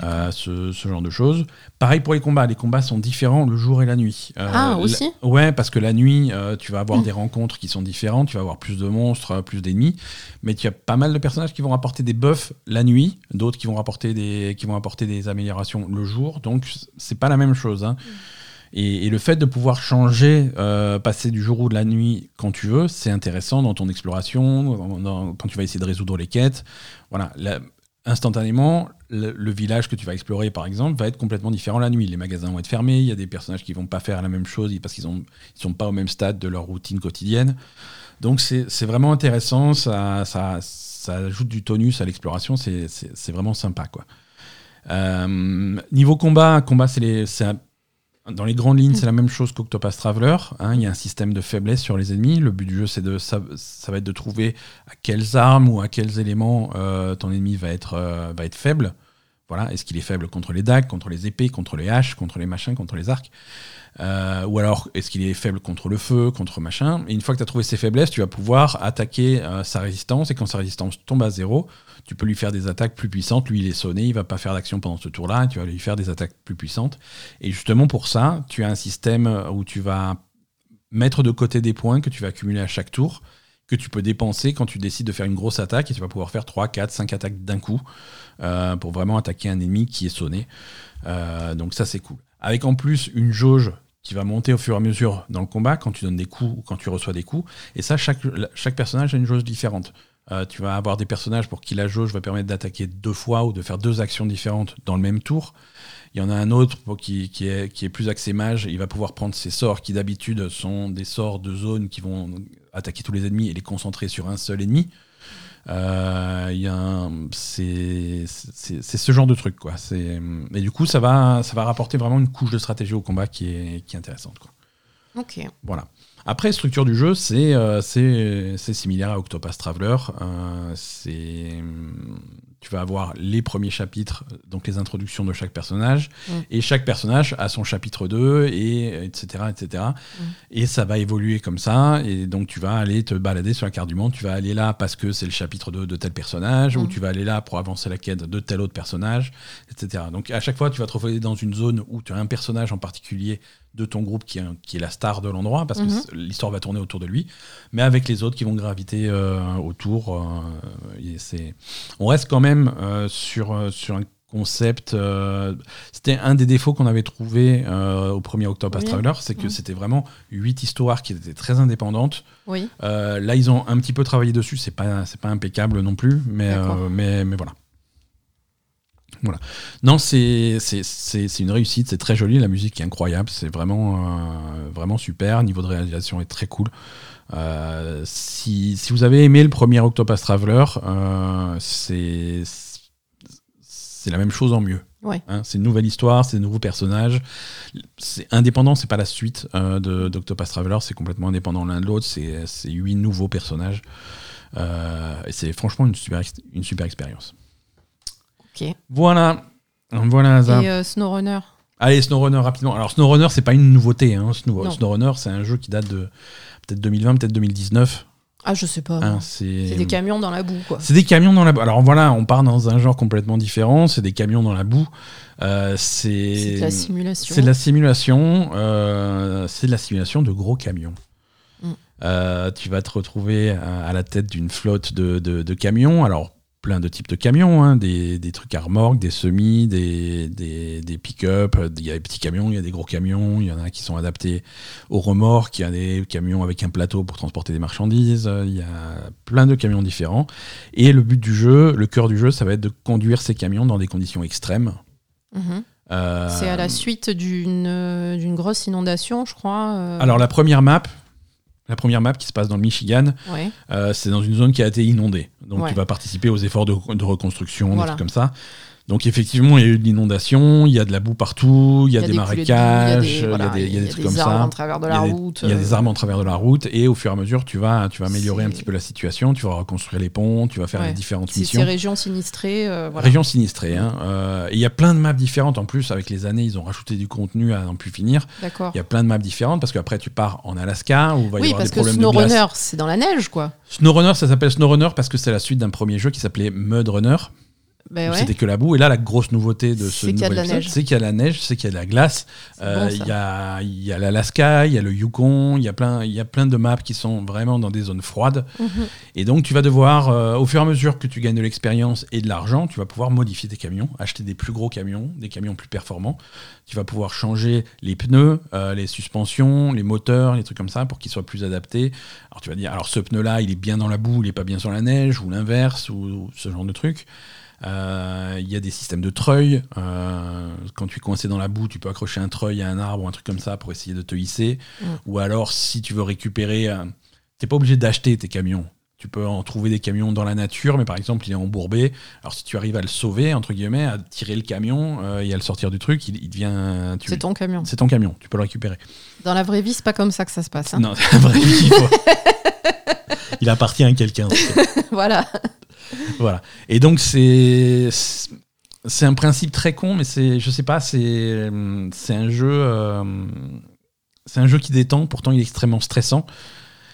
Euh, ce, genre de choses. Pareil pour les combats, les combats sont différents le jour et la nuit. Euh, ah, aussi Ouais, parce que la nuit, euh, tu vas avoir mm. des rencontres qui sont différentes, tu vas avoir plus de monstres, plus d'ennemis, mais tu as pas mal de personnages qui vont apporter des buffs la nuit, d'autres qui vont apporter des qui vont apporter des améliorations le jour, donc c'est pas la même chose. Hein. Mm. Et, le fait de pouvoir changer, passer du jour ou de la nuit quand tu veux, c'est intéressant dans ton exploration, quand tu vas essayer de résoudre les quêtes. Voilà, instantanément, le, village que tu vas explorer, par exemple, va être complètement différent la nuit. Les magasins vont être fermés, il y a des personnages qui vont pas faire la même chose parce qu'ils ne sont pas au même stade de leur routine quotidienne. Donc c'est vraiment intéressant, ça, ça, ça, ajoute du tonus à l'exploration, c'est vraiment sympa. quoi. Euh, niveau combat, combat c'est dans les grandes lignes, c'est la même chose qu'Octopus Traveler. Hein. il y a un système de faiblesse sur les ennemis. Le but du jeu, c'est de ça, ça, va être de trouver à quelles armes ou à quels éléments euh, ton ennemi va être, euh, va être faible. Voilà, est-ce qu'il est faible contre les dagues, contre les épées, contre les haches, contre les machins, contre les arcs euh, Ou alors, est-ce qu'il est faible contre le feu, contre machin Et une fois que tu as trouvé ses faiblesses, tu vas pouvoir attaquer sa résistance. Et quand sa résistance tombe à zéro, tu peux lui faire des attaques plus puissantes. Lui, il est sonné, il va pas faire d'action pendant ce tour-là. Tu vas lui faire des attaques plus puissantes. Et justement pour ça, tu as un système où tu vas mettre de côté des points que tu vas accumuler à chaque tour, que tu peux dépenser quand tu décides de faire une grosse attaque et tu vas pouvoir faire 3, 4, 5 attaques d'un coup euh, pour vraiment attaquer un ennemi qui est sonné. Euh, donc ça c'est cool. Avec en plus une jauge qui va monter au fur et à mesure dans le combat quand tu donnes des coups ou quand tu reçois des coups. Et ça, chaque, chaque personnage a une jauge différente. Euh, tu vas avoir des personnages pour qui la jauge va permettre d'attaquer deux fois ou de faire deux actions différentes dans le même tour. Il y en a un autre qui, qui, est, qui est plus axé mage. Il va pouvoir prendre ses sorts qui d'habitude sont des sorts de zone qui vont attaquer tous les ennemis et les concentrer sur un seul ennemi. Euh, c'est ce genre de truc quoi. Et du coup ça va ça va rapporter vraiment une couche de stratégie au combat qui est, qui est intéressante quoi. Ok. Voilà. Après, structure du jeu, c'est euh, similaire à Octopus Traveler. Euh, tu vas avoir les premiers chapitres, donc les introductions de chaque personnage, Mm. et chaque personnage a son chapitre 2, et etc. etc. Mm. Et ça va évoluer comme ça, et donc tu vas aller te balader sur la carte du monde, tu vas aller là parce que c'est le chapitre 2 de tel personnage, ou Mm. tu vas aller là pour avancer la quête de tel autre personnage, etc. Donc à chaque fois, tu vas te retrouver dans une zone où tu as un personnage en particulier de ton groupe qui est, un- qui est la star de l'endroit, parce que Mhm. l'histoire va tourner autour de lui, mais avec les autres qui vont graviter euh, autour. euh, et on reste quand même euh, sur, euh, sur un concept. c'était un des défauts qu'on avait trouvé au premier Octopus Oui. Traveler, c'est que Mhm. c'était vraiment huit histoires qui étaient très indépendantes. Oui. Là, ils ont un petit peu travaillé dessus. C'est pas, pas impeccable non plus, mais, mais, mais voilà. Voilà. Non, c'est, une réussite. C'est très joli. La musique est incroyable. C'est vraiment, euh, vraiment super. Le niveau de réalisation est très cool. Euh, si, si vous avez aimé le premier Octopus Traveler, euh, c'est, c'est la même chose en mieux. Ouais. Hein, c'est une nouvelle histoire, c'est de nouveaux personnages. C'est indépendant, c'est pas la suite euh, de d'Octopus Traveler, c'est complètement indépendant l'un de l'autre. C'est huit nouveaux personnages. Et c'est franchement une super, une super expérience. Ok. Voilà. Voilà, Hazard. Et euh, SnowRunner. Allez, SnowRunner rapidement. Alors, SnowRunner, c'est pas une nouveauté. Hein. Snow-. SnowRunner, c'est un jeu qui date de peut-être 2020, peut-être 2019. Ah, je sais pas. Hein, c'est des camions dans la boue, quoi. c'est des camions dans la boue. Alors voilà, on part dans un genre complètement différent. C'est des camions dans la boue. Euh, c'est C'est de la simulation. C'est de la simulation. euh, c'est de la simulation de gros camions. Mm. Euh, tu vas te retrouver à, à la tête d'une flotte de, de- de camions. Alors plein de types de camions, hein, des, des trucs à remorque, des semis, des, des, des pick-up. Il y a des petits camions, il y a des gros camions. Il y en a qui sont adaptés aux remorques. Il y a des camions avec un plateau pour transporter des marchandises. Il y a plein de camions différents. Et le but du jeu, le cœur du jeu, ça va être de conduire ces camions dans des conditions extrêmes. Mhm. Euh, C'est à la suite d'une euh, d'une grosse inondation, je crois. euh, Alors la première map, la première map qui se passe dans le Michigan, ouais. euh, c'est dans une zone qui a été inondée. Donc Ouais. tu vas participer aux efforts de, de reconstruction, Voilà. des trucs comme ça. Donc effectivement, il y a eu de l'inondation, il y a de la boue partout, il y a, des, marécages, il y a des, voilà, il y a des, il y a des il y a trucs des comme arbres ça. en travers de la route. Il y a des euh, arbres en travers de la route et au fur et à mesure, tu vas, tu vas améliorer un C'est- petit peu la situation, tu vas reconstruire les ponts, tu vas faire Ouais. les différentes C'est missions. régions sinistrées. euh, voilà. Région sinistrée. hein. Euh, et il y a plein de maps différentes en plus. Avec les années, ils ont rajouté du contenu à n'en plus finir. D'accord. Il y a plein de maps différentes parce qu'après, tu pars en Alaska où il va y avoir des problèmes de glace. SnowRunner, c'est dans la neige, quoi. SnowRunner, ça s'appelle SnowRunner parce que c'est la suite d'un premier jeu qui s'appelait Mud Runner. Ben ouais. C'était que la boue. Et là, la grosse nouveauté de ce nouvel épisode, c'est qu'il y a de la neige, c'est qu'il y a de la glace. Euh, Il y a, y a l'Alaska, il y a le Yukon, il y a plein, il y a plein de maps qui sont vraiment dans des zones froides. Mhm. Et donc, tu vas devoir, euh, au fur et à mesure que tu gagnes de l'expérience et de l'argent, tu vas pouvoir modifier tes camions, acheter des plus gros camions, des camions plus performants. Tu vas pouvoir changer les pneus, euh, les suspensions, les moteurs, les trucs comme ça pour qu'ils soient plus adaptés. Alors, tu vas dire, alors ce pneu-là, il est bien dans la boue, il est pas bien sur la neige, ou l'inverse, ou, ou ce genre de truc. Euh, Il y a des systèmes de treuil. Euh, quand tu es coincé dans la boue, tu peux accrocher un treuil à un arbre ou un truc comme ça pour essayer de te hisser. Mm. Ou alors, si tu veux récupérer, euh, t'es pas obligé d'acheter tes camions. Tu peux en trouver des camions dans la nature, mais par exemple, il est embourbé. Alors, si tu arrives à le sauver, entre guillemets, à tirer le camion euh, et à le sortir du truc, il, il devient. tu- C'est ton camion. C'est ton camion, tu peux le récupérer. Dans la vraie vie, c'est pas comme ça que ça se passe. hein. Non, c'est vrai, il faut- il appartient à quelqu'un. voilà. Voilà. Et donc c'est c'est un principe très con, mais c'est je sais pas, c'est c'est un jeu euh, c'est un jeu qui détend. Pourtant, il est extrêmement stressant.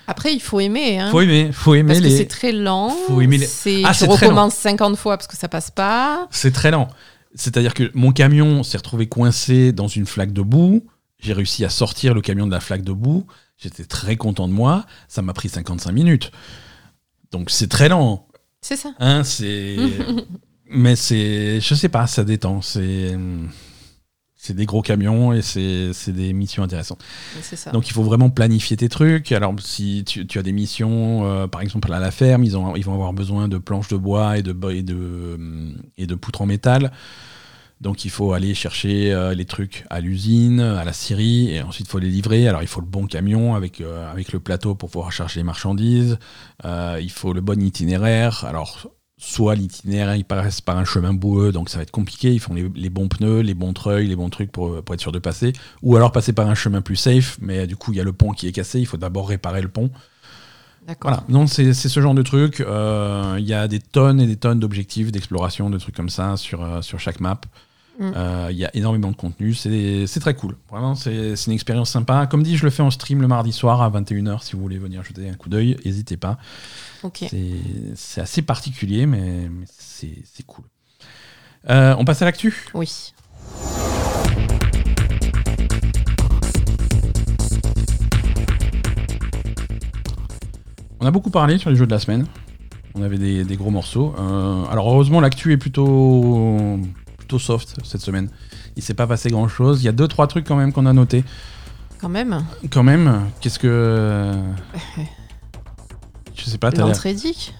Après, il faut aimer. Hein, Faut aimer, faut aimer parce que les. c'est très lent. faut aimer les- c'est- Ah, tu recommences 50 fois parce que ça passe pas. C'est très lent. C'est-à-dire que mon camion s'est retrouvé coincé dans une flaque de boue. J'ai réussi à sortir le camion de la flaque de boue. J'étais très content de moi. Ça m'a pris 55 minutes. Donc c'est très lent. C'est ça. Hein, c'est. Mais c'est. Je sais pas, ça détend. C'est. C'est des gros camions et c'est des missions intéressantes. C'est ça. Donc il faut vraiment planifier tes trucs. Alors si tu, tu as des missions, euh, par exemple à la ferme, ils, ont, ils vont avoir besoin de planches de bois et de, et de, et de poutres en métal. Donc il faut aller chercher euh, les trucs à l'usine, à la scierie, et ensuite il faut les livrer. Alors il faut le bon camion avec, euh, avec le plateau pour pouvoir charger les marchandises. Euh, il faut le bon itinéraire. Alors soit l'itinéraire il passe par un chemin boueux, donc ça va être compliqué. Ils font les, les bons pneus, les bons treuils, les bons trucs pour, pour être sûr de passer. Ou alors passer par un chemin plus safe, mais du coup il y a le pont qui est cassé. Il faut d'abord réparer le pont. Voilà, non, c'est ce genre de truc. Il y a des tonnes et des tonnes d'objectifs, d'exploration, de trucs comme ça sur, sur chaque map. Il mm. euh, y a énormément de contenu, c'est très cool. Vraiment, c'est une expérience sympa. Comme dit, je le fais en stream le mardi soir à 21h. Si vous voulez venir jeter un coup d'œil, n'hésitez pas. C'est assez particulier, mais, mais c'est cool. Euh, on passe à l'actu? Oui. On a beaucoup parlé sur les jeux de la semaine. On avait des, gros morceaux. Euh, alors heureusement, l'actu est plutôt, plutôt soft cette semaine. Il s'est pas passé grand chose. Il y a deux trois trucs quand même qu'on a notés. Quand même. Quand même. Qu'est-ce que je sais pas. L'entrée dit.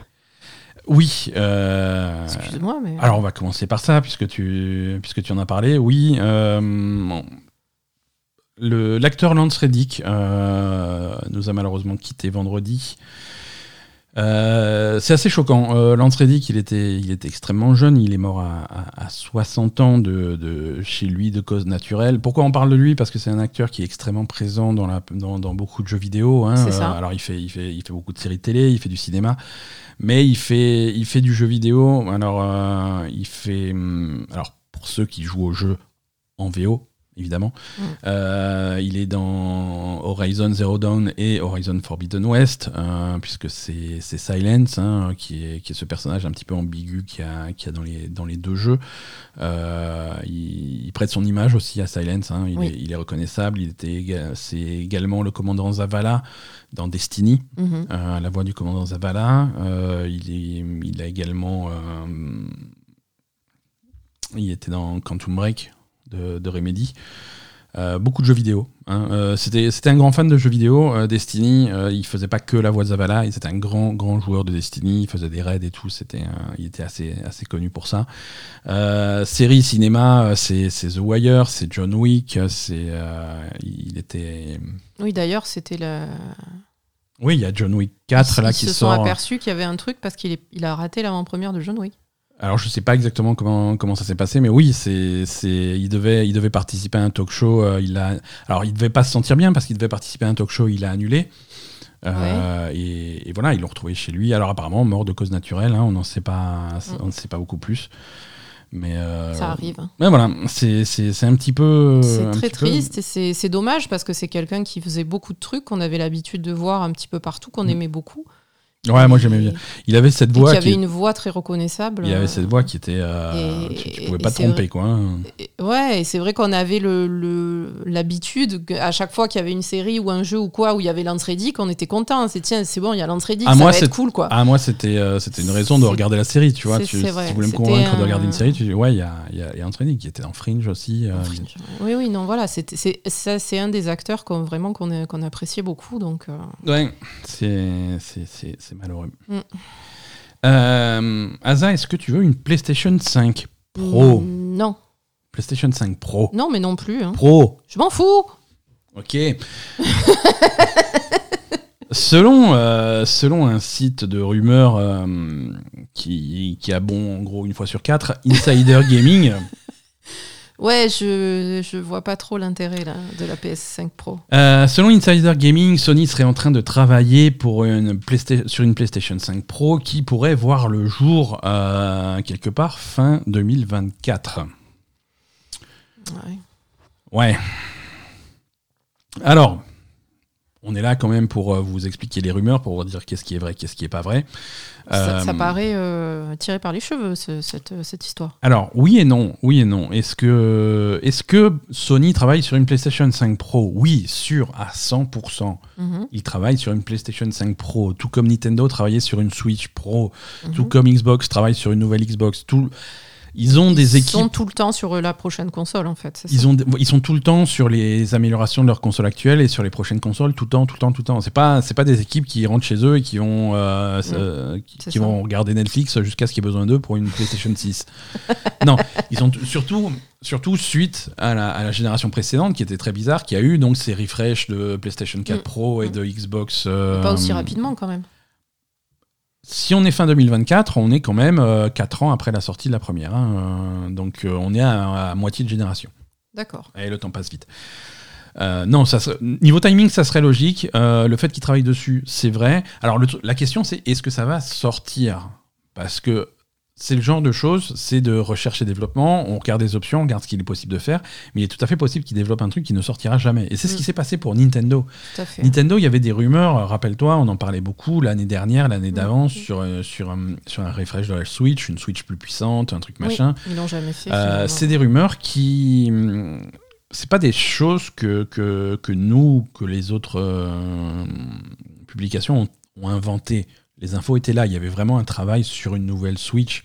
Oui. Euh, Excuse-moi, mais. Alors on va commencer par ça puisque tu puisque tu en as parlé. Oui. Euh, l'acteur Lance Reddick euh, nous a malheureusement quitté vendredi. Euh, c'est assez choquant. Euh, Lance Reddick, il était, il était extrêmement jeune. Il est mort à, 60 ans de, chez lui de cause naturelle. Pourquoi on parle de lui? Parce que c'est un acteur qui est extrêmement présent dans, la, dans, beaucoup de jeux vidéo. Hein. alors il fait, il, fait, il fait beaucoup de séries télé, il fait du cinéma, mais il fait, il fait du jeu vidéo. Alors il fait, hum, alors pour ceux qui jouent au jeu en VO, évidemment. Mm. Euh, il est dans Horizon Zero Dawn et Horizon Forbidden West, euh, puisque c'est Silence, hein, qui, est, qui est ce personnage un petit peu ambigu qu'il y a, qui a dans, les, dans les deux jeux. Euh, il, prête son image aussi à Silence, hein. il, est, reconnaissable. Il était, c'est également le commandant Zavala dans Destiny, mm-hmm. la voix du commandant Zavala. il, est, il a également... il était dans Quantum Break de, Remedy. Euh, beaucoup de jeux vidéo. Hein. Euh, c'était, un grand fan de jeux vidéo. Euh, Destiny, il faisait pas que la voix de Zavala, il était un grand, grand joueur de Destiny. Il faisait des raids et tout. C'était, il était assez, assez connu pour ça. série cinéma, c'est, The Wire, c'est John Wick. C'est, il était. Oui, d'ailleurs, c'était la. Oui, il y a John Wick 4 là qui se sort. Ils se sont aperçus qu'il y avait un truc parce qu'il il a raté l'avant-première de John Wick. Alors je sais pas exactement comment, comment ça s'est passé, mais oui, c'est, c'est, il, devait, il devait participer à un talk show. Euh, il a, alors il devait pas se sentir bien parce qu'il devait participer à un talk show, il a annulé. Euh, et, voilà, ils l'ont retrouvé chez lui. Alors apparemment mort de cause naturelle, hein, on n'en sait pas, mm. on ne sait pas beaucoup plus. Mais euh, ça arrive. Mais voilà, c'est, c'est, c'est un petit peu. C'est très triste et c'est, c'est dommage parce que c'est quelqu'un qui faisait beaucoup de trucs qu'on avait l'habitude de voir un petit peu partout, qu'on mm. aimait beaucoup. Ouais, moi j'aimais bien. Il avait cette voix. qui avait une voix très reconnaissable. Il avait cette voix qui était. Euh, tu, pouvais pas te tromper, quoi. Hein. ouais, et c'est vrai qu'on avait l'habitude, le, à chaque fois qu'il y avait une série ou un jeu ou quoi, où il y avait Lance Reddick, on était content. C'est tiens, c'est bon, il y a Lance Reddick, ah, ça moi, va être cool, quoi. Ah, moi c'était euh, c'était une raison de regarder la série, tu vois. Tu, si tu voulais me convaincre de regarder une série, tu dis, ouais, il y a, y, a, y a Lance Reddick qui était dans Fringe aussi. Euh, oui, oui, non, voilà. C'est un des acteurs qu'on vraiment qu'on appréciait beaucoup. Donc, Ouais, c'est malheureux. Mm. Euh, Asa, est-ce que tu veux une PlayStation 5 Pro mm, Non. PlayStation 5 Pro Non, mais non plus. Hein. Pro Je m'en fous Ok. selon, euh, selon un site de rumeurs euh, qui, qui a bon, en gros, une fois sur quatre, Insider Gaming. Ouais, je, je vois pas trop l'intérêt de la PS5 Pro. Euh, selon Insider Gaming, Sony serait en train de travailler pour une sur une PlayStation 5 Pro qui pourrait voir le jour euh, quelque part fin 2024. Ouais. Ouais. Alors, on est là quand même pour euh, vous expliquer les rumeurs, pour vous dire qu'est-ce qui est vrai, qu'est-ce qui est pas vrai. Ça, euh, paraît euh, tiré par les cheveux, cette, cette, histoire. Alors, oui et non. Oui et non. Est-ce que, Sony travaille sur une PlayStation 5 Pro? Oui, sûr, à 100%. Mhm. Il travaille sur une PlayStation 5 Pro, tout comme Nintendo travaillait sur une Switch Pro, tout mhm. comme Xbox travaille sur une nouvelle Xbox. Tout ils ont des équipes. Ils sont tout le temps sur euh, la prochaine console, en fait. Ils, ont, ils sont tout le temps sur les améliorations de leur console actuelle et sur les prochaines consoles, tout le temps, tout le temps, tout le temps. C'est pas, c'est pas des équipes qui rentrent chez eux et qui vont, euh, euh, qui, vont regarder Netflix jusqu'à ce qu'il y ait besoin d'eux pour une PlayStation 6. non, ils sont surtout, surtout suite à la, à la, génération précédente qui était très bizarre, qui a eu donc ces refresh de PlayStation 4 mm. Pro et mm. de Xbox. Pas aussi rapidement quand même si on est fin 2024, on est quand même 4 euh, ans après la sortie de la première. Hein, euh, donc euh, on est à, moitié de génération. D'accord. Et le temps passe vite. Non, ça niveau timing, ça serait logique. Le fait qu'ils travaillent dessus, c'est vrai. Alors, le la question, c'est est-ce que ça va sortir? Parce que c'est le genre de choses, c'est de recherche et développement. On regarde des options, on regarde ce qu'il est possible de faire. Mais il est tout à fait possible qu'ils développent un truc qui ne sortira jamais. Et c'est ce qui Mm. s'est passé pour Nintendo. Tout à fait. Nintendo, il y avait des rumeurs, euh, rappelle-toi, on en parlait beaucoup l'année dernière, l'année Mhm. d'avant, sur, euh, sur, un- sur un refresh de la Switch, une Switch plus puissante, un truc Oui, machin. ils l'ont jamais fait. Euh, c'est des rumeurs qui. hum, C'est pas des choses que, que, que nous, que les autres euh, publications ont, ont inventées. Les infos étaient là. Il y avait vraiment un travail sur une nouvelle Switch.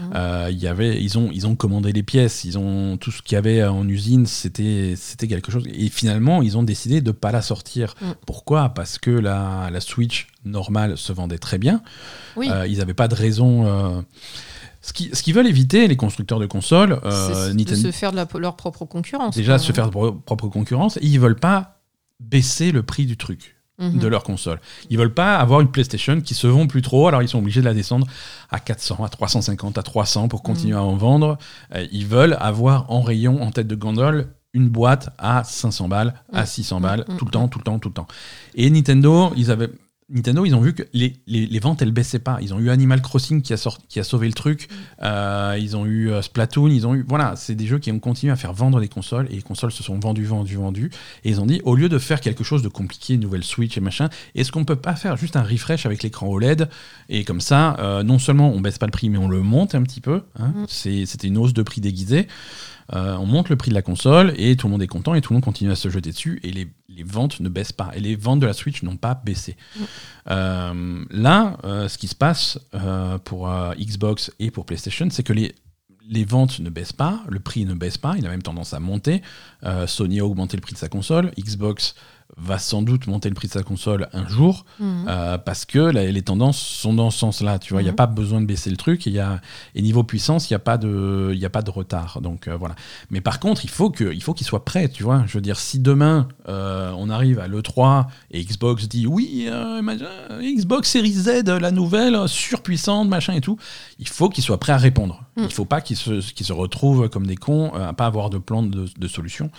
Mhm. Euh, il y avait, ils, ont, ils ont commandé les pièces. Ils ont, tout ce qu'il y avait en usine, c'était c'était quelque chose. Et finalement, ils ont décidé de ne pas la sortir. Mhm. Pourquoi? Parce que la, la Switch normale se vendait très bien. Oui, Euh, ils n'avaient pas de raison. euh, Ce qui- qu'ils veulent éviter, les constructeurs de consoles, euh, c'est de se faire de la- leur propre concurrence. déjà se faire de pro- propre concurrence, et ils veulent pas baisser le prix du truc, Mhm. de leur console. Ils veulent pas avoir une PlayStation qui se vend plus trop, alors ils sont obligés de la descendre à 400, à 350, à 300 pour continuer Mhm. à en vendre. Euh, ils veulent avoir en rayon, en tête de gondole, une boîte à 500 balles, à Mhm. 600 balles, Mhm. tout le temps, tout le temps, tout le temps. Et Nintendo, ils avaient. Nintendo, ils ont vu que les, les- les ventes, elles baissaient pas. Ils ont eu Animal Crossing qui a, sorti- qui a sauvé le truc. Euh, ils ont eu euh, Splatoon. Ils ont eu. Voilà, c'est des jeux qui ont continué à faire vendre les consoles. Et les consoles se sont vendues, vendues, vendues. Et ils ont dit, au lieu de faire quelque chose de compliqué, une nouvelle Switch et machin, est-ce qu'on peut pas faire juste un refresh avec l'écran OLED Et comme ça, euh, non seulement on baisse pas le prix, mais on le monte un petit peu. hein. C'est- C'était une hausse de prix déguisée. Euh, on monte le prix de la console et tout le monde est content et tout le monde continue à se jeter dessus et les, les ventes ne baissent pas et les ventes de la Switch n'ont pas baissé. Mm. Euh, là, euh, ce qui se passe pour Xbox et pour PlayStation, c'est que les, les ventes ne baissent pas, le prix ne baisse pas, il a même tendance à monter. Sony a augmenté le prix de sa console, Xbox va sans doute monter le prix de sa console un jour. Mhm. Euh, parce que la- les tendances sont dans ce sens-là. Tu vois, il n'y a Mhm. pas besoin de baisser le truc. Et, il y a, et niveau puissance, il n'y a, pas de- y a pas de retard. Donc euh, voilà. Mais par contre, il faut qu'il soit prêt. Tu vois, je veux dire, si demain euh, on arrive à l'E3 et Xbox dit oui, Xbox Series Z, la nouvelle, surpuissante, machin et tout, il faut qu'il soit prêt à répondre. Mhm. Il ne faut pas qu'ils se, qu'ils se retrouvent comme des cons à pas avoir de plan de, de solution.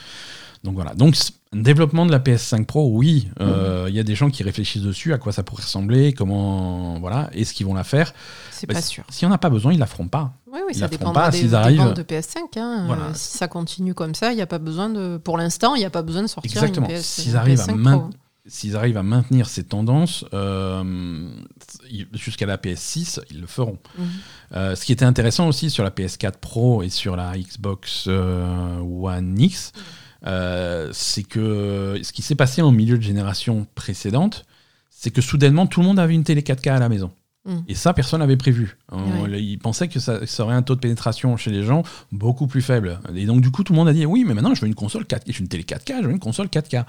Donc voilà. Donc un développement de la PS5 Pro, oui, euh, il y a des gens qui réfléchissent dessus, à quoi ça pourrait ressembler, comment, voilà, est-ce qu'ils vont la faire. C'est Bah, pas si- sûr. S'il n'y en a pas besoin, ils la feront pas. Oui, oui, Ils ça dépendra pas des, de PS5. hein. Voilà. Euh, si ça continue comme ça, il n'y a pas besoin de. Pour l'instant, il n'y a pas besoin de sortir Exactement. une PS, S'ils arrivent à PS5 main- Pro. S'ils arrivent à maintenir ces tendances euh, jusqu'à la PS6, ils le feront. Mhm. Euh, ce qui était intéressant aussi sur la PS4 Pro et sur la Xbox One X, euh, c'est que ce qui s'est passé en milieu de génération précédente, c'est que soudainement tout le monde avait une télé 4K à la maison. Mm. Et ça, personne n'avait prévu. On- Ouais. Ils pensaient que ça, ça aurait un taux de pénétration chez les gens beaucoup plus faible. Et donc, du coup, tout le monde a dit Oui, mais maintenant, je veux une console 4K. Je veux une télé 4K, je veux une console 4K.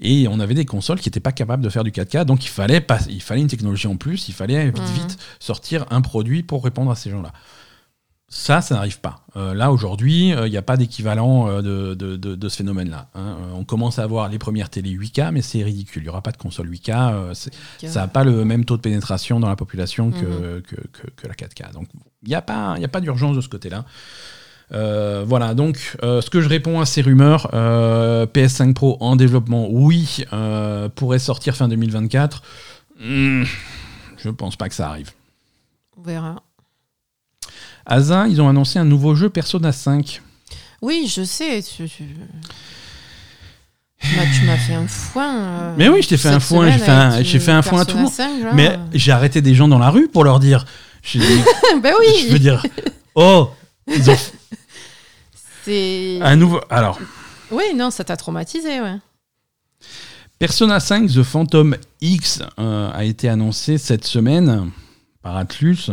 Et on avait des consoles qui n'étaient pas capables de faire du 4K. Donc, il fallait, pas, il fallait une technologie en plus. Il fallait vite, Mhm. vite sortir un produit pour répondre à ces gens-là. Ça, ça n'arrive pas. Euh, là, aujourd'hui, euh, il n'y a pas d'équivalent euh, de, de- de- de ce phénomène-là. hein. On commence à avoir les premières télé 8K, mais c'est ridicule. Il n'y aura pas de console 8K. euh, c'est- ça n'a pas le même taux de pénétration dans la population que, Mhm. que, que- que la 4K. Donc, il n'y a pas, il y a pas d'urgence de ce côté-là. Euh, voilà, donc euh, ce que je réponds à ces rumeurs, euh, PS5 Pro en développement, oui, pourrait sortir fin 2024. Hmm, je pense pas que ça arrive. On verra. Asa, ils ont annoncé un nouveau jeu Persona 5. Oui, je sais. Tu, tu- Bah, tu m'as fait un foin. euh, Mais oui, je t'ai fait un foin, j'ai fait un- j'ai fait un foin à tout. 5, là. Mais j'ai arrêté des gens dans la rue pour leur dire. Ben oui, je veux dire, oh, ils ont c'est. un nouveau. Alors, Oui, non, ça t'a traumatisé, ouais. Persona 5 The Phantom X euh, a été annoncé cette semaine par Atlus.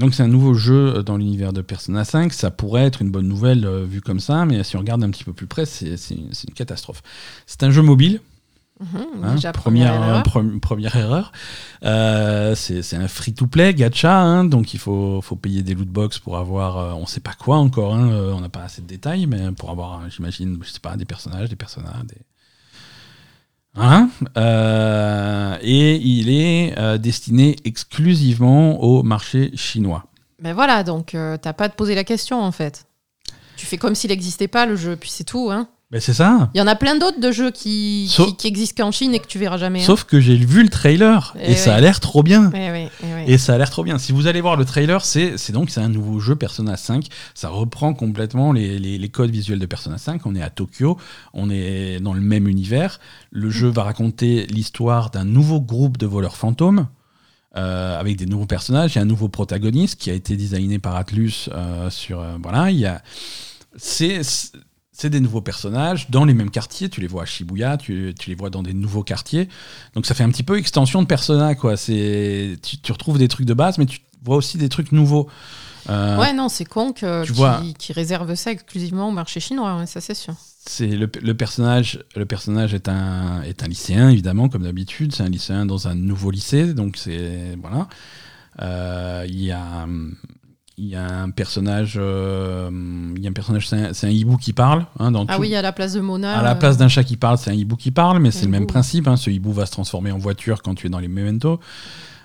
Donc c'est un nouveau jeu dans l'univers de Persona 5. Ça pourrait être une bonne nouvelle euh, vu comme ça, mais si on regarde un petit peu plus près, c'est une, catastrophe. C'est un jeu mobile. Mhm, hein, déjà, première, première erreur. pre- première erreur. Euh, c'est un free-to-play gacha, hein, donc il faut, faut payer des loot box pour avoir, euh, on sait pas quoi encore, hein, euh, on n'a pas assez de détails, mais pour avoir, euh, j'imagine, je sais pas, des personnages, des personnages, des... Euh, et il est euh, destiné exclusivement au marché chinois. Ben voilà, donc euh, t'as pas à te poser la question en fait. Tu fais comme s'il n'existait pas le jeu, puis c'est tout. Hein. Ben c'est ça. Il y en a plein d'autres de jeux qui, Sauf- qui, qui existent qu'en Chine et que tu verras jamais. hein. Sauf que j'ai vu le trailer et, Eh ça a l'air trop bien. Eh eh. Et ça a l'air trop bien. Si vous allez voir le trailer, c'est donc c'est un nouveau jeu Persona 5. Ça reprend complètement les, les- les codes visuels de Persona 5. On est à Tokyo, on est dans le même univers. Le jeu va raconter l'histoire d'un nouveau groupe de voleurs fantômes. euh, avec des nouveaux personnages, il y a un nouveau protagoniste qui a été designé par Atlus euh, sur euh, voilà, il y a c'est c'est des nouveaux personnages dans les mêmes quartiers. Tu les vois à Shibuya, tu, tu les vois dans des nouveaux quartiers. Donc ça fait un petit peu extension de Persona, quoi. C'est tu, tu retrouves des trucs de base, mais tu vois aussi des trucs nouveaux. Euh, Ouais, non, c'est con que, tu qui, vois- qui réserve ça exclusivement au marché chinois, ouais, ça c'est sûr. C'est le, le personnage. Le personnage est un est un lycéen évidemment comme d'habitude. C'est un lycéen dans un nouveau lycée, donc c'est voilà. Euh, Il y a hum, il y a un personnage. euh, Il y a un personnage. C'est un, hibou qui parle hein, dans Ah tout- oui, à la place de Mona. À la euh, place d'un chat qui parle, c'est un hibou qui parle, mais c'est le même principe. hein. Ce hibou va se transformer en voiture quand tu es dans les Memento.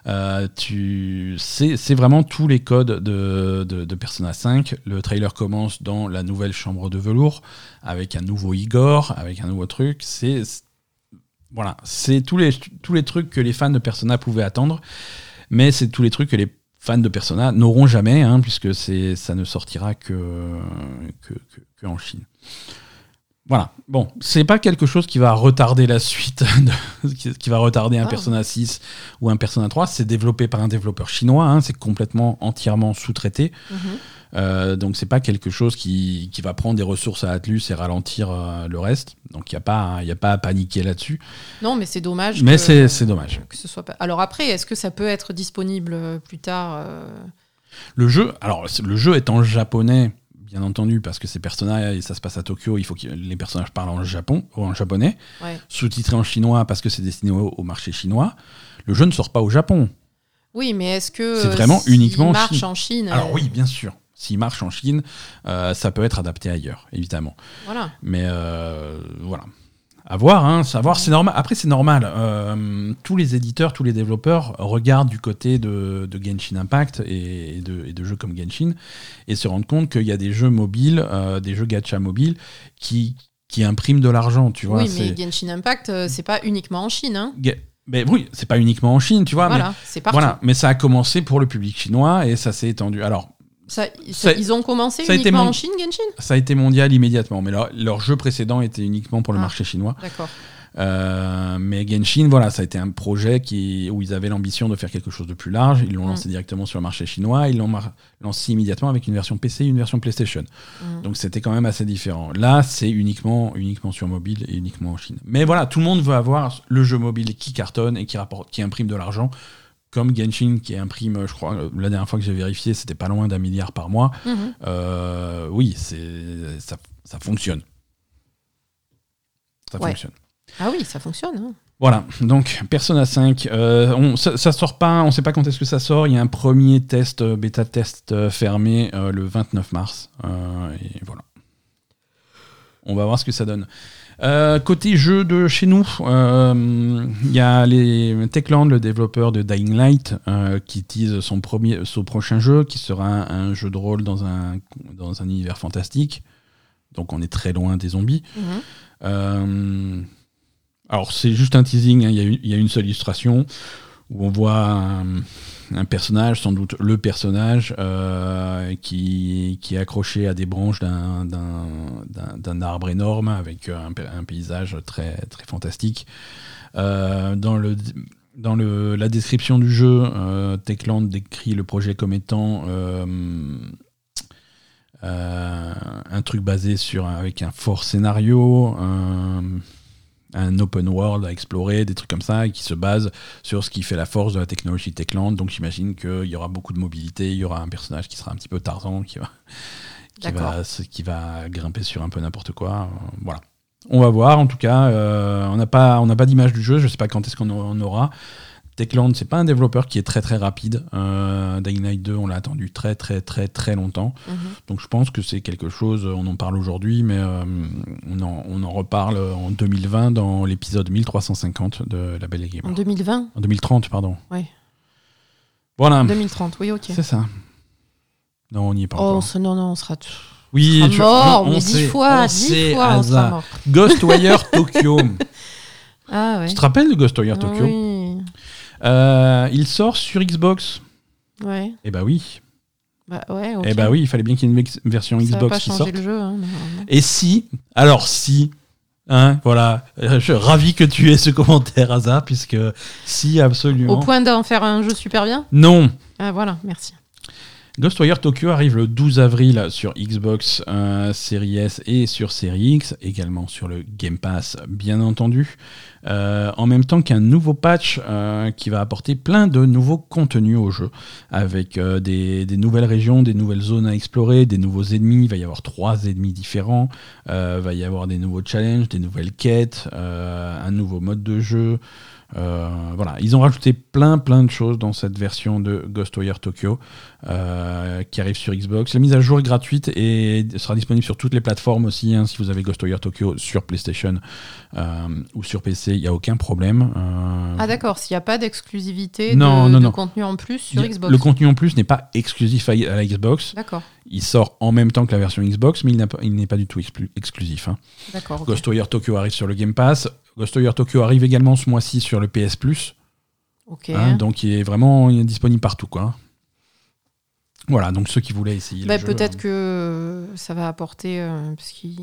Euh, tu... c'est, c'est vraiment tous les codes de, de, de Persona 5. Le trailer commence dans la nouvelle chambre de velours, avec un nouveau Igor, avec un nouveau truc. C'est, voilà, c'est tous les, tous les trucs que les fans de Persona pouvaient attendre, mais c'est tous les trucs que les fans de Persona n'auront jamais, hein, puisque ça ne sortira que, que, que- que en Chine. Voilà. Bon, c'est pas quelque chose qui va retarder la suite, de- qui, qui va retarder un Ah. Persona 6 ou un Persona 3. C'est développé par un développeur chinois, hein, c'est complètement entièrement sous-traité. mhm. Euh, donc c'est pas quelque chose qui, qui va prendre des ressources à Atlus et ralentir euh, le reste. Donc il n'y a, pas- y a pas à paniquer là-dessus. Non, mais c'est dommage. Mais c'est dommage. que ce soit pas. Alors après, est-ce que ça peut être disponible euh, plus tard Le jeu, alors le jeu est en japonais, bien entendu, parce que c'est Persona et ça se passe à Tokyo, il faut que les personnages parlent en, Japon, en japonais. Ouais. Sous-titré en chinois parce que c'est destiné au, au marché chinois. Le jeu ne sort pas au Japon. Oui, mais est-ce que C'est vraiment uniquement en marche Chine. en Chine Alors oui, bien sûr. S'il marche en Chine, euh, ça peut être adapté ailleurs, évidemment. Voilà. Mais euh, voilà. À voir, hein, savoir, c'est normal. Après, c'est normal. Euh, tous les éditeurs, tous les développeurs regardent du côté de, de Genshin Impact et, et de, et de jeux comme Genshin et se rendent compte qu'il y a des jeux mobiles, des jeux gacha mobiles qui, qui impriment de l'argent, tu vois. oui, mais Genshin Impact, c'est pas uniquement en Chine. Hein. Ga- mais oui, c'est pas uniquement en Chine, tu vois. mais- voilà, c'est partout. voilà, mais ça a commencé pour le public chinois et ça s'est étendu. Alors, Ça- Ça- ils ont commencé ça uniquement mon- en Chine, Genshin ça a été mondial immédiatement, mais leur, leur jeu précédent était uniquement pour le Ah. marché chinois. D'accord. Euh, mais Genshin, voilà, ça a été un projet qui, où ils avaient l'ambition de faire quelque chose de plus large. Ils l'ont Mm. lancé directement sur le marché chinois. Ils l'ont lancé immédiatement avec une version PC et une version PlayStation. Mm. Donc c'était quand même assez différent. Là, c'est uniquement, uniquement sur mobile et uniquement en Chine. Mais voilà, tout le monde veut avoir le jeu mobile qui cartonne et qui, rapporte, qui imprime de l'argent. Comme Genshin qui imprime, je crois, la dernière fois que j'ai vérifié, c'était pas loin d'un milliard par mois. Mhm. Euh, oui, c'est ça, ça fonctionne. Ça Ouais. fonctionne. Ah oui, ça fonctionne. hein. Voilà, donc Persona 5, euh, on, ça, ça sort pas, on sait pas quand est-ce que ça sort. Il y a un premier test, euh, bêta test fermé euh, le 29 mars. Et voilà. On va voir ce que ça donne. Euh, côté jeu de chez nous, euh, il y a les Techland, le développeur de Dying Light, euh, qui tease son, premier, son prochain jeu, qui sera un, jeu de rôle dans un, dans un univers fantastique. Donc on est très loin des zombies. Mhm. Alors, c'est juste un teasing, hein, il y, a une- il y a une seule illustration où on voit un, un personnage, sans doute le personnage, euh, qui, est accroché à des branches d'un- arbre énorme avec un, pa- un paysage très, fantastique. Euh, dans le, la description du jeu, euh, Techland décrit le projet comme étant euh, euh, un truc basé sur avec un fort scénario, un, open world à explorer, des trucs comme ça, qui se base sur ce qui fait la force de la technologie Techland. Donc j'imagine qu'il y aura beaucoup de mobilité, il y aura un personnage qui sera un petit peu Tarzan, qui va, qui va, qui va grimper sur un peu n'importe quoi. Euh, voilà. On va voir, en tout cas, euh, on n'a pas, on pas d'image du jeu, je sais pas quand est-ce qu'on en aura. Techland, c'est pas un développeur qui est très très rapide. Euh, Dying Light 2, on l'a attendu très très très très longtemps. Mhm. Donc je pense que c'est quelque chose, on en parle aujourd'hui, mais euh, on, en, on en reparle en 2020 dans l'épisode 1350 de La Belle et En Gamer. 2020 En 2030, pardon. Ouais. Voilà, 2030, oui, ok. c'est ça. Non, on n'y est pas Oh, encore. non, non, on sera. Oui, On sera mort, on mais sait, dix fois, on dix sait, fois, on sera mort. Ghostwire Tokyo. Ah ouais. Tu te rappelles de Ghostwire Ah Tokyo? oui. Euh, Il sort sur Xbox. Ouais. Eh bah oui. Bah ouais. Eh bah oui, il fallait bien qu'il y ait une version Ça va Xbox pas qui sorte. le jeu. hein. Et si, alors si, hein, voilà, euh, je suis ravi que tu aies ce commentaire, Asa, puisque si, absolument. Au point d'en faire un jeu super bien? Non, Ah voilà, merci. Ghostwire Tokyo arrive le 12 avril sur Xbox euh, Series S et sur Series X, également sur le Game Pass, bien entendu. Euh, en même temps qu'un nouveau patch euh, qui va apporter plein de nouveaux contenus au jeu, avec des, des nouvelles régions, des nouvelles zones à explorer, des nouveaux ennemis. Il va y avoir trois ennemis différents. Euh, va y avoir des nouveaux challenges, des nouvelles quêtes, un nouveau mode de jeu. Euh, voilà, ils ont rajouté plein plein de choses dans cette version de Ghostwire Tokyo euh, qui arrive sur Xbox. La mise à jour est gratuite et sera disponible sur toutes les plateformes aussi. hein, si vous avez Ghostwire Tokyo sur PlayStation euh, ou sur PC, il n'y a aucun problème. Ah d'accord, s'il n'y a pas d'exclusivité Non, de, non, de non. contenu en plus sur a- Xbox. Le contenu en plus n'est pas exclusif à, à la Xbox. D'accord, Il sort en même temps que la version Xbox, mais il pas- n'est pas du tout exclu- exclusif. hein. d'accord. Ghostwire Tokyo arrive sur le Game Pass. Ghostwire Tokyo arrive également ce mois-ci sur le PS Plus. Hein, donc il est vraiment il est disponible partout quoi. Voilà, donc ceux qui voulaient essayer Bah, Peut-être euh, que ça va apporter, euh, parce qu'il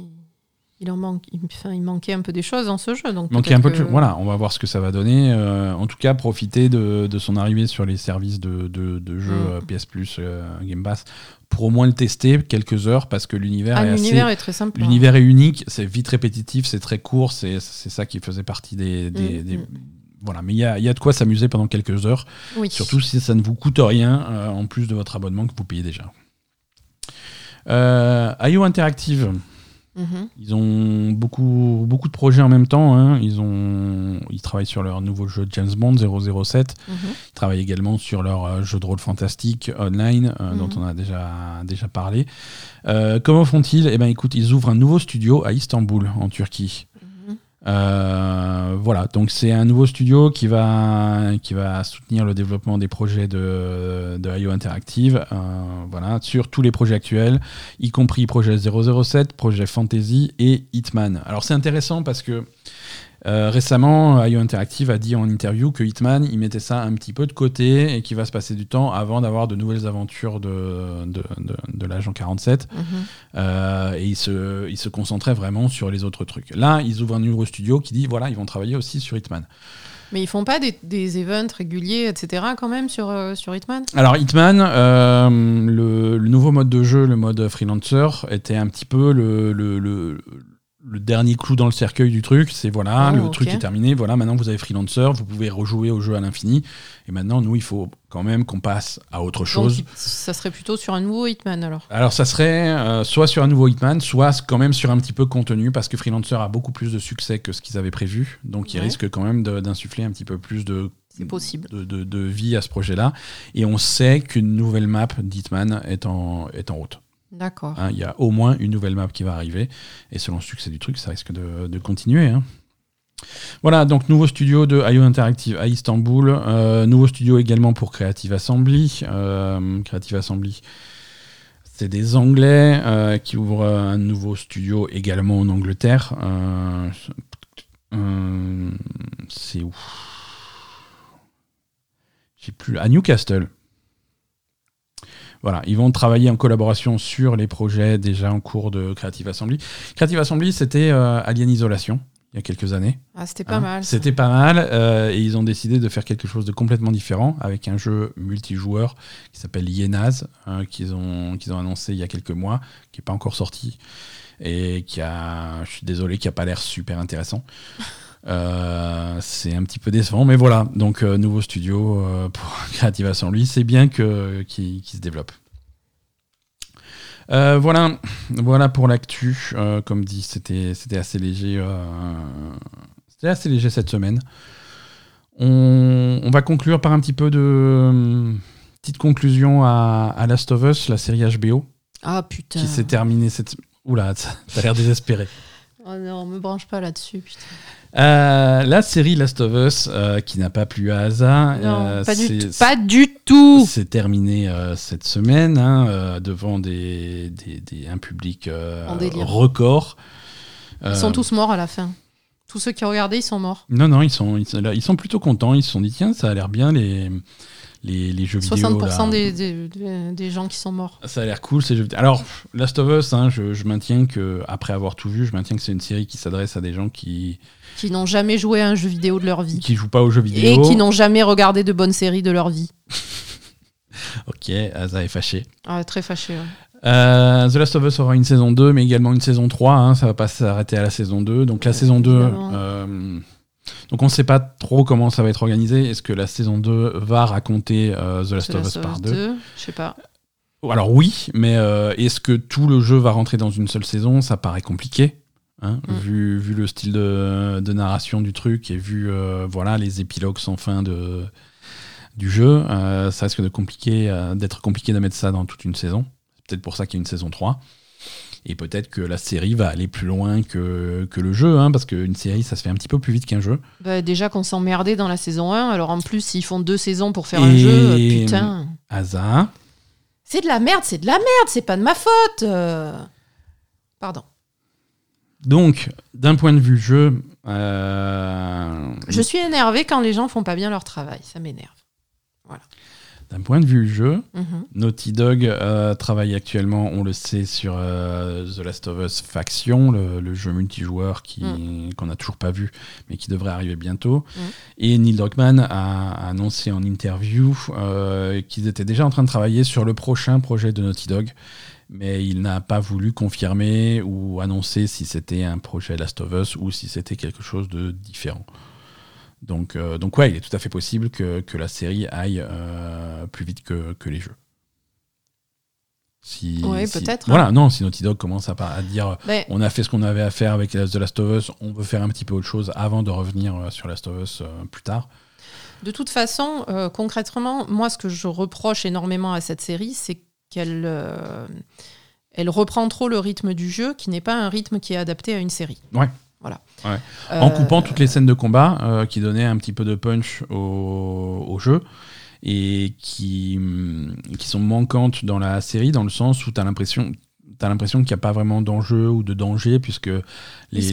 il en manque, il, enfin, il manquait un peu des choses dans ce jeu. Donc manquait un peu de Voilà, on va voir ce que ça va donner. Euh, en tout cas, profitez de, de son arrivée sur les services de, de, de jeux Mm. euh, PS Plus, Game Pass, pour au moins le tester quelques heures parce que l'univers Ah, est assez- l'univers est très simple. hein. L'univers est unique, c'est vite répétitif, c'est très court, c'est c'est ça qui faisait partie des. des- Mm, des- mm. Voilà, mais il y a, y a de quoi s'amuser pendant quelques heures, Oui. surtout si ça ne vous coûte rien euh, en plus de votre abonnement que vous payez déjà. Euh, IO Interactive, Mhm. ils ont beaucoup, beaucoup de projets en même temps. hein. Ils, ont, ils travaillent sur leur nouveau jeu James Bond 007. Mhm. Ils travaillent également sur leur euh, jeu de rôle fantastique online, euh, Mhm. dont on a déjà, déjà parlé. Euh, comment font-ils? Eh ben, écoute, ils ouvrent un nouveau studio à Istanbul, en Turquie. Euh, voilà, donc c'est un nouveau studio qui va, qui va soutenir le développement des projets de, de IO Interactive, euh, voilà, sur tous les projets actuels, y compris projet 007, projet Fantasy et Hitman. Alors c'est intéressant parce que euh, récemment, IO Interactive a dit en interview que Hitman, il mettait ça un petit peu de côté et qu'il va se passer du temps avant d'avoir de nouvelles aventures de, de, de, de l'agent 47. Mhm. Euh, et ils se, ils se concentraient vraiment sur les autres trucs. Là, ils ouvrent un nouveau studio qui dit voilà, ils vont travailler aussi sur Hitman. Mais ils font pas des, des events réguliers, etc. quand même sur, euh, sur Hitman? Alors, Hitman, euh, le, le nouveau mode de jeu, le mode freelancer, était un petit peu le, le, le- le dernier clou dans le cercueil du truc. C'est voilà, Oh, le truc est terminé. Voilà, maintenant vous avez freelancer, vous pouvez rejouer au jeu à l'infini. Et maintenant, nous, il faut quand même qu'on passe à autre chose. Donc ça serait plutôt sur un nouveau Hitman alors Alors ça serait euh, soit sur un nouveau Hitman, soit quand même sur un petit peu contenu, parce que Freelancer a beaucoup plus de succès que ce qu'ils avaient prévu, donc ils Ouais. risquent quand même d'insuffler un petit peu plus de, C'est possible. de, de- de vie à ce projet-là. Et on sait qu'une nouvelle map d'Hitman est en, est en route. D'accord. hein. Il y a au moins une nouvelle map qui va arriver, et selon le succès du truc, ça risque de, continuer. hein. Voilà, donc nouveau studio de IO Interactive à Istanbul, euh, nouveau studio également pour Creative Assembly. Euh, Creative Assembly, c'est des Anglais euh, qui ouvrent un nouveau studio également en Angleterre. C'est où? J'ai plus à Newcastle. Voilà, ils vont travailler en collaboration sur les projets déjà en cours de Creative Assembly. Creative Assembly, c'était euh, Alien Isolation il y a quelques années. Ah, c'était pas Hein. mal. C'était pas mal euh, et ils ont décidé de faire quelque chose de complètement différent avec un jeu multijoueur qui s'appelle Yenaz hein, qu'ils ont qu'ils ont annoncé il y a quelques mois, qui est pas encore sorti et qui a, je suis désolé, qui a pas l'air super intéressant. Euh, c'est un petit peu décevant, mais voilà. Donc euh, nouveau studio euh, pour Creative Assembly, c'est bien que qui se développe. Voilà, voilà pour l'actu. Comme dit, c'était c'était assez léger. c'était assez léger cette semaine. On, on va conclure par un petit peu de petite conclusion à, à Last of Us, la série HBO, Ah putain. qui s'est terminée cette. Oula, t'as l'air désespéré. Oh non, me branche pas là-dessus, putain. Euh, la série Last of Us, euh, qui n'a pas plu à Asa. Non, euh, pas, du tout, pas du tout. C'est terminé cette semaine hein, devant des, des- des- un public record. Ils sont tous morts à la fin. Tous ceux qui regardaient, ils sont morts. Non, non, ils sont, ils, sont, là, ils sont plutôt contents. Ils se sont dit, tiens, ça a l'air bien les, les, les jeux vidéo. 60% là. des, des, gens qui sont morts. Ça a l'air cool ces jeux vidéo. Alors, Last of Us, hein, je, je maintiens que, après avoir tout vu, je maintiens que c'est une série qui s'adresse à des gens qui Qui n'ont jamais joué à un jeu vidéo de leur vie. qui jouent pas aux jeux Et vidéo. qui n'ont jamais regardé de bonnes séries de leur vie. Ok, Asa est fâché. Ah, très fâché. ouais. Euh, The Last of Us aura une saison 2, mais également une saison 3. hein, ça va pas s'arrêter à la saison 2. Donc la saison 2, Évidemment. euh, donc on ne sait pas trop comment ça va être organisé. Est-ce que la saison 2 va raconter euh, The Last The of Us of par Us 2 2, Je sais pas. Alors oui, mais euh, est-ce que tout le jeu va rentrer dans une seule saison? Ça paraît compliqué. hein, Mm. vu, vu le style de, de narration du truc et vu euh, voilà les épilogues sans fin de, du jeu, euh, ça risque de compliqué, euh, d'être compliqué de mettre ça dans toute une saison. C'est peut-être pour ça qu'il y a une saison 3. Et peut-être que la série va aller plus loin que, que le jeu, hein, parce qu'une série, ça se fait un petit peu plus vite qu'un jeu. Bah, déjà qu'on s'emmerdait dans la saison 1, alors en plus, s'ils font deux saisons pour faire un jeu, euh, putain. Asa, C'est de la merde, c'est de la merde, c'est pas de ma faute. euh. Pardon. donc, d'un point de vue jeu, euh, Je suis énervée quand les gens font pas bien leur travail, ça m'énerve. D'un point de vue jeu, Mhm. Naughty Dog euh, travaille actuellement, on le sait, sur euh, The Last of Us Faction, le, le jeu multijoueur qui qu'on n'a toujours pas vu, mais qui devrait arriver bientôt. Mm. Et Neil Druckmann a, a annoncé en interview euh, qu'ils étaient déjà en train de travailler sur le prochain projet de Naughty Dog, mais il n'a pas voulu confirmer ou annoncer si c'était un projet Last of Us ou si c'était quelque chose de différent. Donc, euh, donc ouais, il est tout à fait possible que, que la série aille euh, plus vite que, que les jeux. Si, si- peut-être, Voilà, hein. non, si Naughty Dog commence à, dire Mais on a fait ce qu'on avait à faire avec The Last of Us, on veut faire un petit peu autre chose avant de revenir euh, sur Last of Us euh, plus tard. de toute façon, euh, concrètement, moi, ce que je reproche énormément à cette série, c'est qu'elle elle reprend trop le rythme du jeu, qui n'est pas un rythme qui est adapté à une série. Ouais. Voilà. Ouais. En Euh, coupant toutes les scènes de combat euh, qui donnaient un petit peu de punch au, au jeu et qui, qui sont manquantes dans la série dans le sens où tu as l'impression t'as l'impression qu'il n'y a pas vraiment d'enjeu ou de danger puisque les,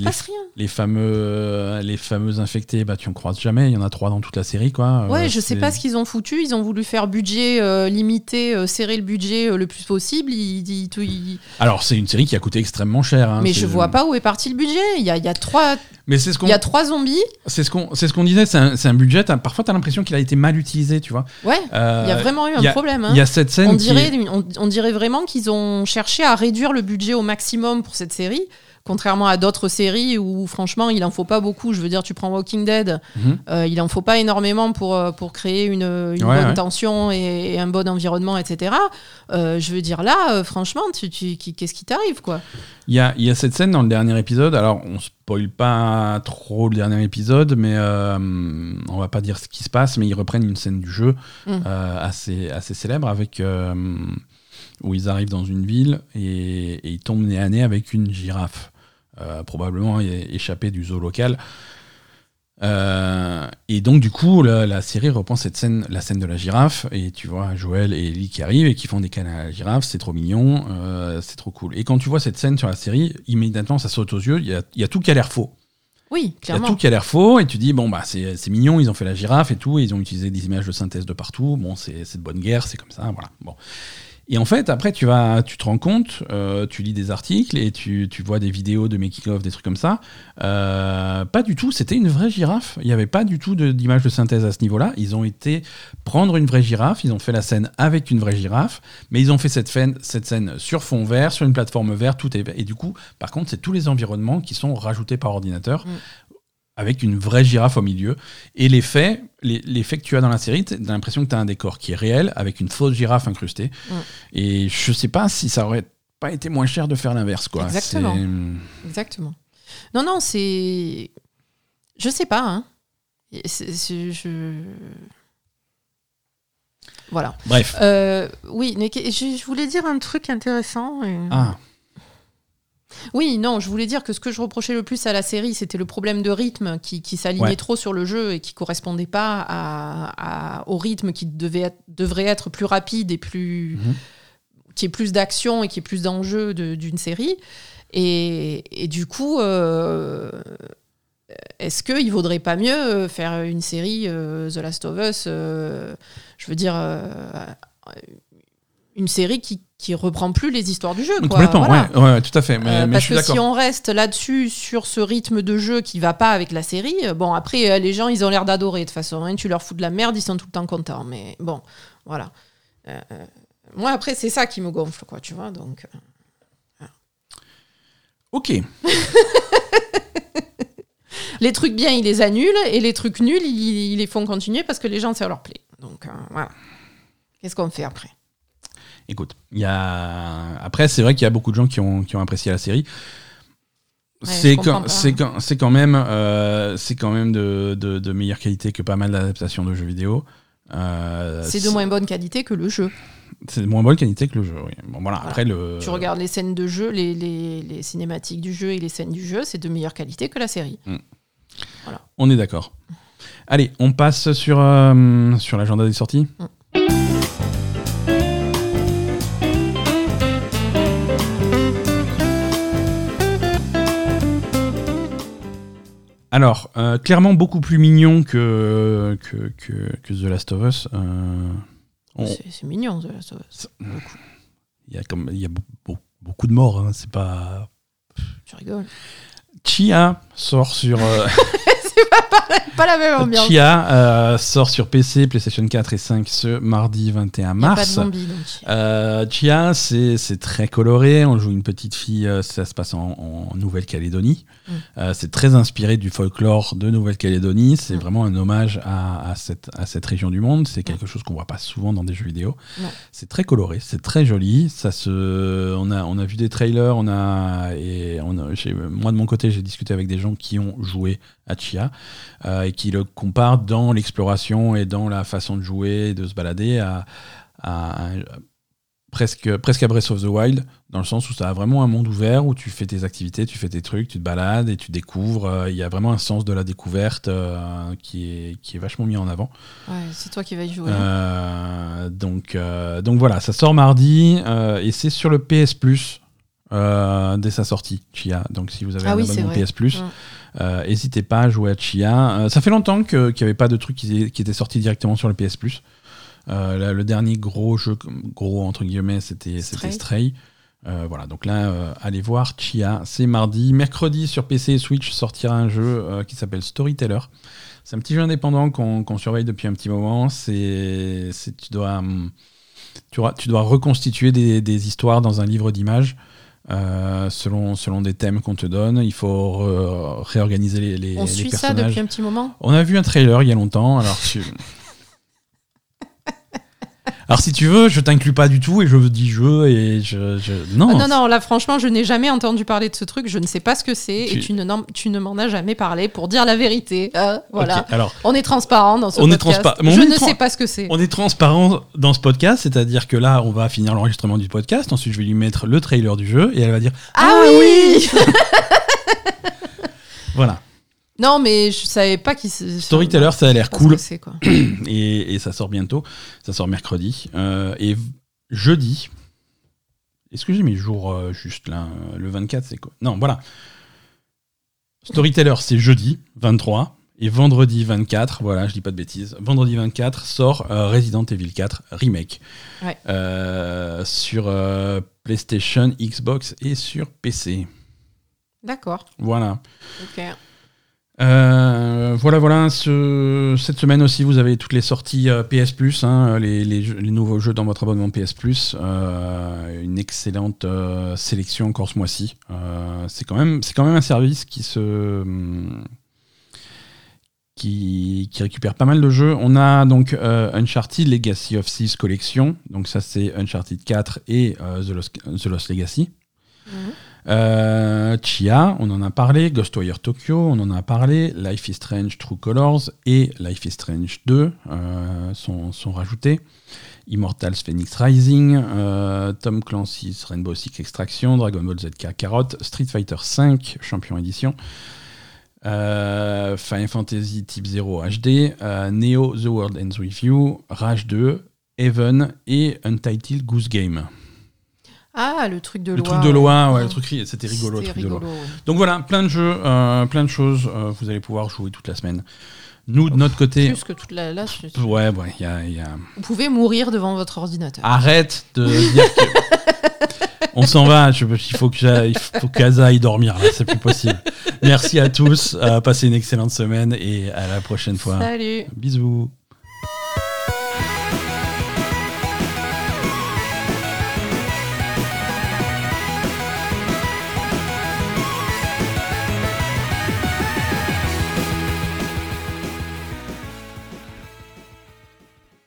les, fameux euh, les fameux infectés bah tu en croises jamais il y en a trois dans toute la série quoi Ouais, Euh, je sais pas ce qu'ils ont foutu. Ils ont voulu faire budget euh, limité, serrer le budget le plus possible. Ils- ils- tout- ils- alors c'est une série qui a coûté extrêmement cher hein, Mais je vois pas où est parti le budget. Il y a, il y a trois, mais c'est ce qu'on il y a trois zombies. c'est ce qu'on c'est ce qu'on disait c'est un, c'est un budget t'as- parfois tu as l'impression qu'il a été mal utilisé tu vois Ouais, Euh, il y a vraiment eu un a- problème. hein. il y a cette scène on dirait, on dirait vraiment qu'ils ont cherché à réduire le budget au maximum pour cette série. Contrairement à d'autres séries où, franchement, il en faut pas beaucoup. Je veux dire, tu prends Walking Dead, Mhm. euh, il en faut pas énormément pour, euh, pour créer une, une Ouais, bonne ouais. tension et, et un bon environnement, etc. Euh, je veux dire, là, franchement, tu, tu- qui- qu'est-ce qui t'arrive, quoi? Il y a, il y a cette scène dans le dernier épisode. Alors, on spoil pas trop le dernier épisode, mais euh, on va pas dire ce qui se passe, mais ils reprennent une scène du jeu Mm. assez, assez célèbre avec où ils arrivent dans une ville et, et ils tombent nez à nez avec une girafe, probablement é- échappée du zoo local. Euh, et donc du coup la, la série reprend cette scène, la scène de la girafe et tu vois Joël et Ellie qui arrivent et qui font des câlins à la girafe, c'est trop mignon, euh, c'est trop cool. Et quand tu vois cette scène sur la série, immédiatement ça saute aux yeux, il y a, il y a tout qui a l'air faux. Oui, Il y a clairement. tout qui a l'air faux et tu dis bon bah c'est mignon, ils ont fait la girafe et tout, et ils ont utilisé des images de synthèse de partout. Bon c'est de bonne guerre, c'est comme ça, voilà. Bon. Et en fait après tu vas, tu te rends compte, euh, tu lis des articles et tu, vois des vidéos de making of, des trucs comme ça. Euh, pas du tout, c'était une vraie girafe. Il n'y avait pas du tout d'image de, synthèse à ce niveau-là. Ils ont été prendre une vraie girafe, ils ont fait la scène avec une vraie girafe, mais ils ont fait cette scène, sur fond vert, sur une plateforme verte, tout et du coup par contre c'est tous les environnements qui sont rajoutés par ordinateur Mm. Avec une vraie girafe au milieu. Et l'effet, l'effet que tu as dans la série, tu as l'impression que tu as un décor qui est réel avec une fausse girafe incrustée. Mm. Et je sais pas si ça aurait pas été moins cher de faire l'inverse. quoi. Exactement. Exactement. Non, non, c'est. Je sais pas, hein. Et c'est- c'est- je... Voilà. Bref. Euh, oui, mais je, je voulais dire un truc intéressant. et- Ah, Oui, non, je voulais dire que ce que je reprochais le plus à la série, c'était le problème de rythme qui, s'alignait trop sur le jeu et qui correspondait pas à, au rythme qui devait devrait être plus rapide et plus. Mhm. qui ait plus d'action et qui ait plus d'enjeux d'une série. Et, du coup, euh, est-ce qu'il ne vaudrait pas mieux faire une série euh, The Last of Us euh, Je veux dire, une série qui qui reprend plus les histoires du jeu. Quoi. Complètement, ouais, tout à fait. Mais, parce que si on reste là-dessus, sur ce rythme de jeu qui va pas avec la série, bon, après, les gens, ils ont l'air d'adorer de toute façon. Hein, tu leur fous de la merde, ils sont tout le temps contents. Mais bon, voilà. moi, après, c'est ça qui me gonfle, quoi, tu vois. Donc. Ok. les trucs bien, ils les annulent, et les trucs nuls, ils, les font continuer parce que les gens, ça leur plaît. Donc, euh, voilà. Qu'est-ce qu'on fait après? Écoute, il y a... après, c'est vrai qu'il y a beaucoup de gens qui ont, qui ont apprécié la série. c'est quand, quand, quand, même, euh, c'est quand même de, de, meilleure qualité que pas mal d'adaptations de jeux vidéo. Euh, c'est de moins bonne qualité que le jeu. C'est de moins bonne qualité que le jeu, oui. Bon, voilà, Après, le... Tu regardes les scènes de jeu, les, les, les, cinématiques du jeu et les scènes du jeu, c'est de meilleure qualité que la série. Mm. Voilà. On est d'accord. Allez, on passe sur, euh, sur l'agenda des sorties? Mm. Alors, euh, clairement beaucoup plus mignon que, que, que, The Last of Us. Euh, c'est mignon, The Last of Us. Il y a, comme, il y a beaucoup de morts, hein, c'est pas. Tu rigoles. Chia sort sur. Euh, pas, la même ambiance. Chia euh, sort sur PC, PlayStation 4 et 5 ce mardi 21 mars. pas de zombie, euh, Chia, c'est très coloré. On joue une petite fille, euh, ça se passe en, Nouvelle-Calédonie. Mm. c'est très inspiré du folklore de Nouvelle-Calédonie. C'est mm. vraiment un hommage à, cette, à cette région du monde. C'est quelque mm. chose qu'on voit pas souvent dans des jeux vidéo. C'est très coloré, c'est très joli. Ça se, on, a, on a vu des trailers, on a, et on a, moi de mon côté, j'ai discuté avec des gens qui ont joué à Chia. Euh, et qui le compare dans l'exploration et dans la façon de jouer, de se balader à, presque, presque à Breath of the Wild, dans le sens où ça a vraiment un monde ouvert où tu fais tes activités, tu fais tes trucs, tu te balades et tu découvres. Euh, il y a vraiment un sens de la découverte euh, qui, est, qui est vachement mis en avant. Ouais, c'est toi qui vas y jouer. donc, donc voilà, ça sort mardi et c'est sur le PS Plus. dès sa sortie, Chia. Donc si vous avez ah un abonnement PS Plus, euh, n'hésitez pas à jouer à Chia. Euh, ça fait longtemps qu'il n'y avait pas de truc qui, qui était sorti directement sur le PS Plus. Euh, le dernier gros jeu, gros entre guillemets, c'était Stray. voilà, donc là, allez voir Chia, c'est mardi. Mercredi, sur PC et Switch, sortira un jeu qui s'appelle Storyteller. C'est un petit jeu indépendant qu'on surveille depuis un petit moment. C'est, tu, dois, tu, tu, dois reconstituer des, des histoires dans un livre d'images. Euh, selon, selon des thèmes qu'on te donne. Il faut réorganiser les, les, On suit ça depuis un petit moment? On a vu un trailer il y a longtemps. Alors, tu... Alors si tu veux, je t'inclus pas du tout et je dis jeu et je, non. Ah non non, là franchement, je n'ai jamais entendu parler de ce truc, je ne sais pas ce que c'est et tu ne tu ne m'en as jamais parlé pour dire la vérité. Euh, voilà. alors, on est transparent dans ce on podcast. Est je ne sais pas ce que c'est. On est transparent dans ce podcast, c'est-à-dire que là, on va finir l'enregistrement du podcast, ensuite je vais lui mettre le trailer du jeu et elle va dire "Ah, ah oui Voilà. Non, mais je savais pas qui. Storyteller, ça a l'air cool. Et, et, ça sort bientôt. Ça sort mercredi. Euh, et jeudi. Est-ce que j'ai mes jours euh, juste là Le 24, c'est quoi? Non, voilà. Storyteller, c'est jeudi 23. Et vendredi 24, voilà, je dis pas de bêtises, vendredi 24 sort euh, Resident Evil 4 Remake. sur PlayStation, Xbox et sur PC. D'accord. Voilà. Ok. Euh, voilà, voilà. Ce, cette semaine aussi, vous avez toutes les sorties euh, PS Plus, hein, les, nouveaux jeux dans votre abonnement PS Plus. Euh, une excellente sélection encore ce mois-ci. c'est quand même, un service qui récupère pas mal de jeux. On a donc Uncharted Legacy of Thieves Collection. Donc ça, c'est Uncharted 4 et The Lost, The, Lost, Legacy. Mhm. Euh, Chia, on en a parlé. Ghostwire Tokyo, on en a parlé. Life is Strange True Colors et Life is Strange 2 euh, sont, rajoutés. Immortals Phoenix Rising, euh, Tom Clancy's Rainbow Six Extraction, Dragon Ball ZK Carotte, Street Fighter V Champion Edition, Final Fantasy Type 0 HD, Neo The World Ends With You, Rage 2, Even et Untitled Goose Game. Ah, le truc de loi. Le truc de loi, ouais, le truc, c'était rigolo. truc de loi. Donc voilà, plein de jeux, euh, plein de choses. Euh, vous allez pouvoir jouer toute la semaine. Nous, de notre côté. Plus que toute la. Là, Ouais, ouais, il y a, y a, Vous pouvez mourir devant votre ordinateur. Arrête de dire que. On s'en va, je, il faut que qu'Aza aille dormir, c'est plus possible. Merci à tous, passez une excellente semaine et à la prochaine fois. Salut. Bisous.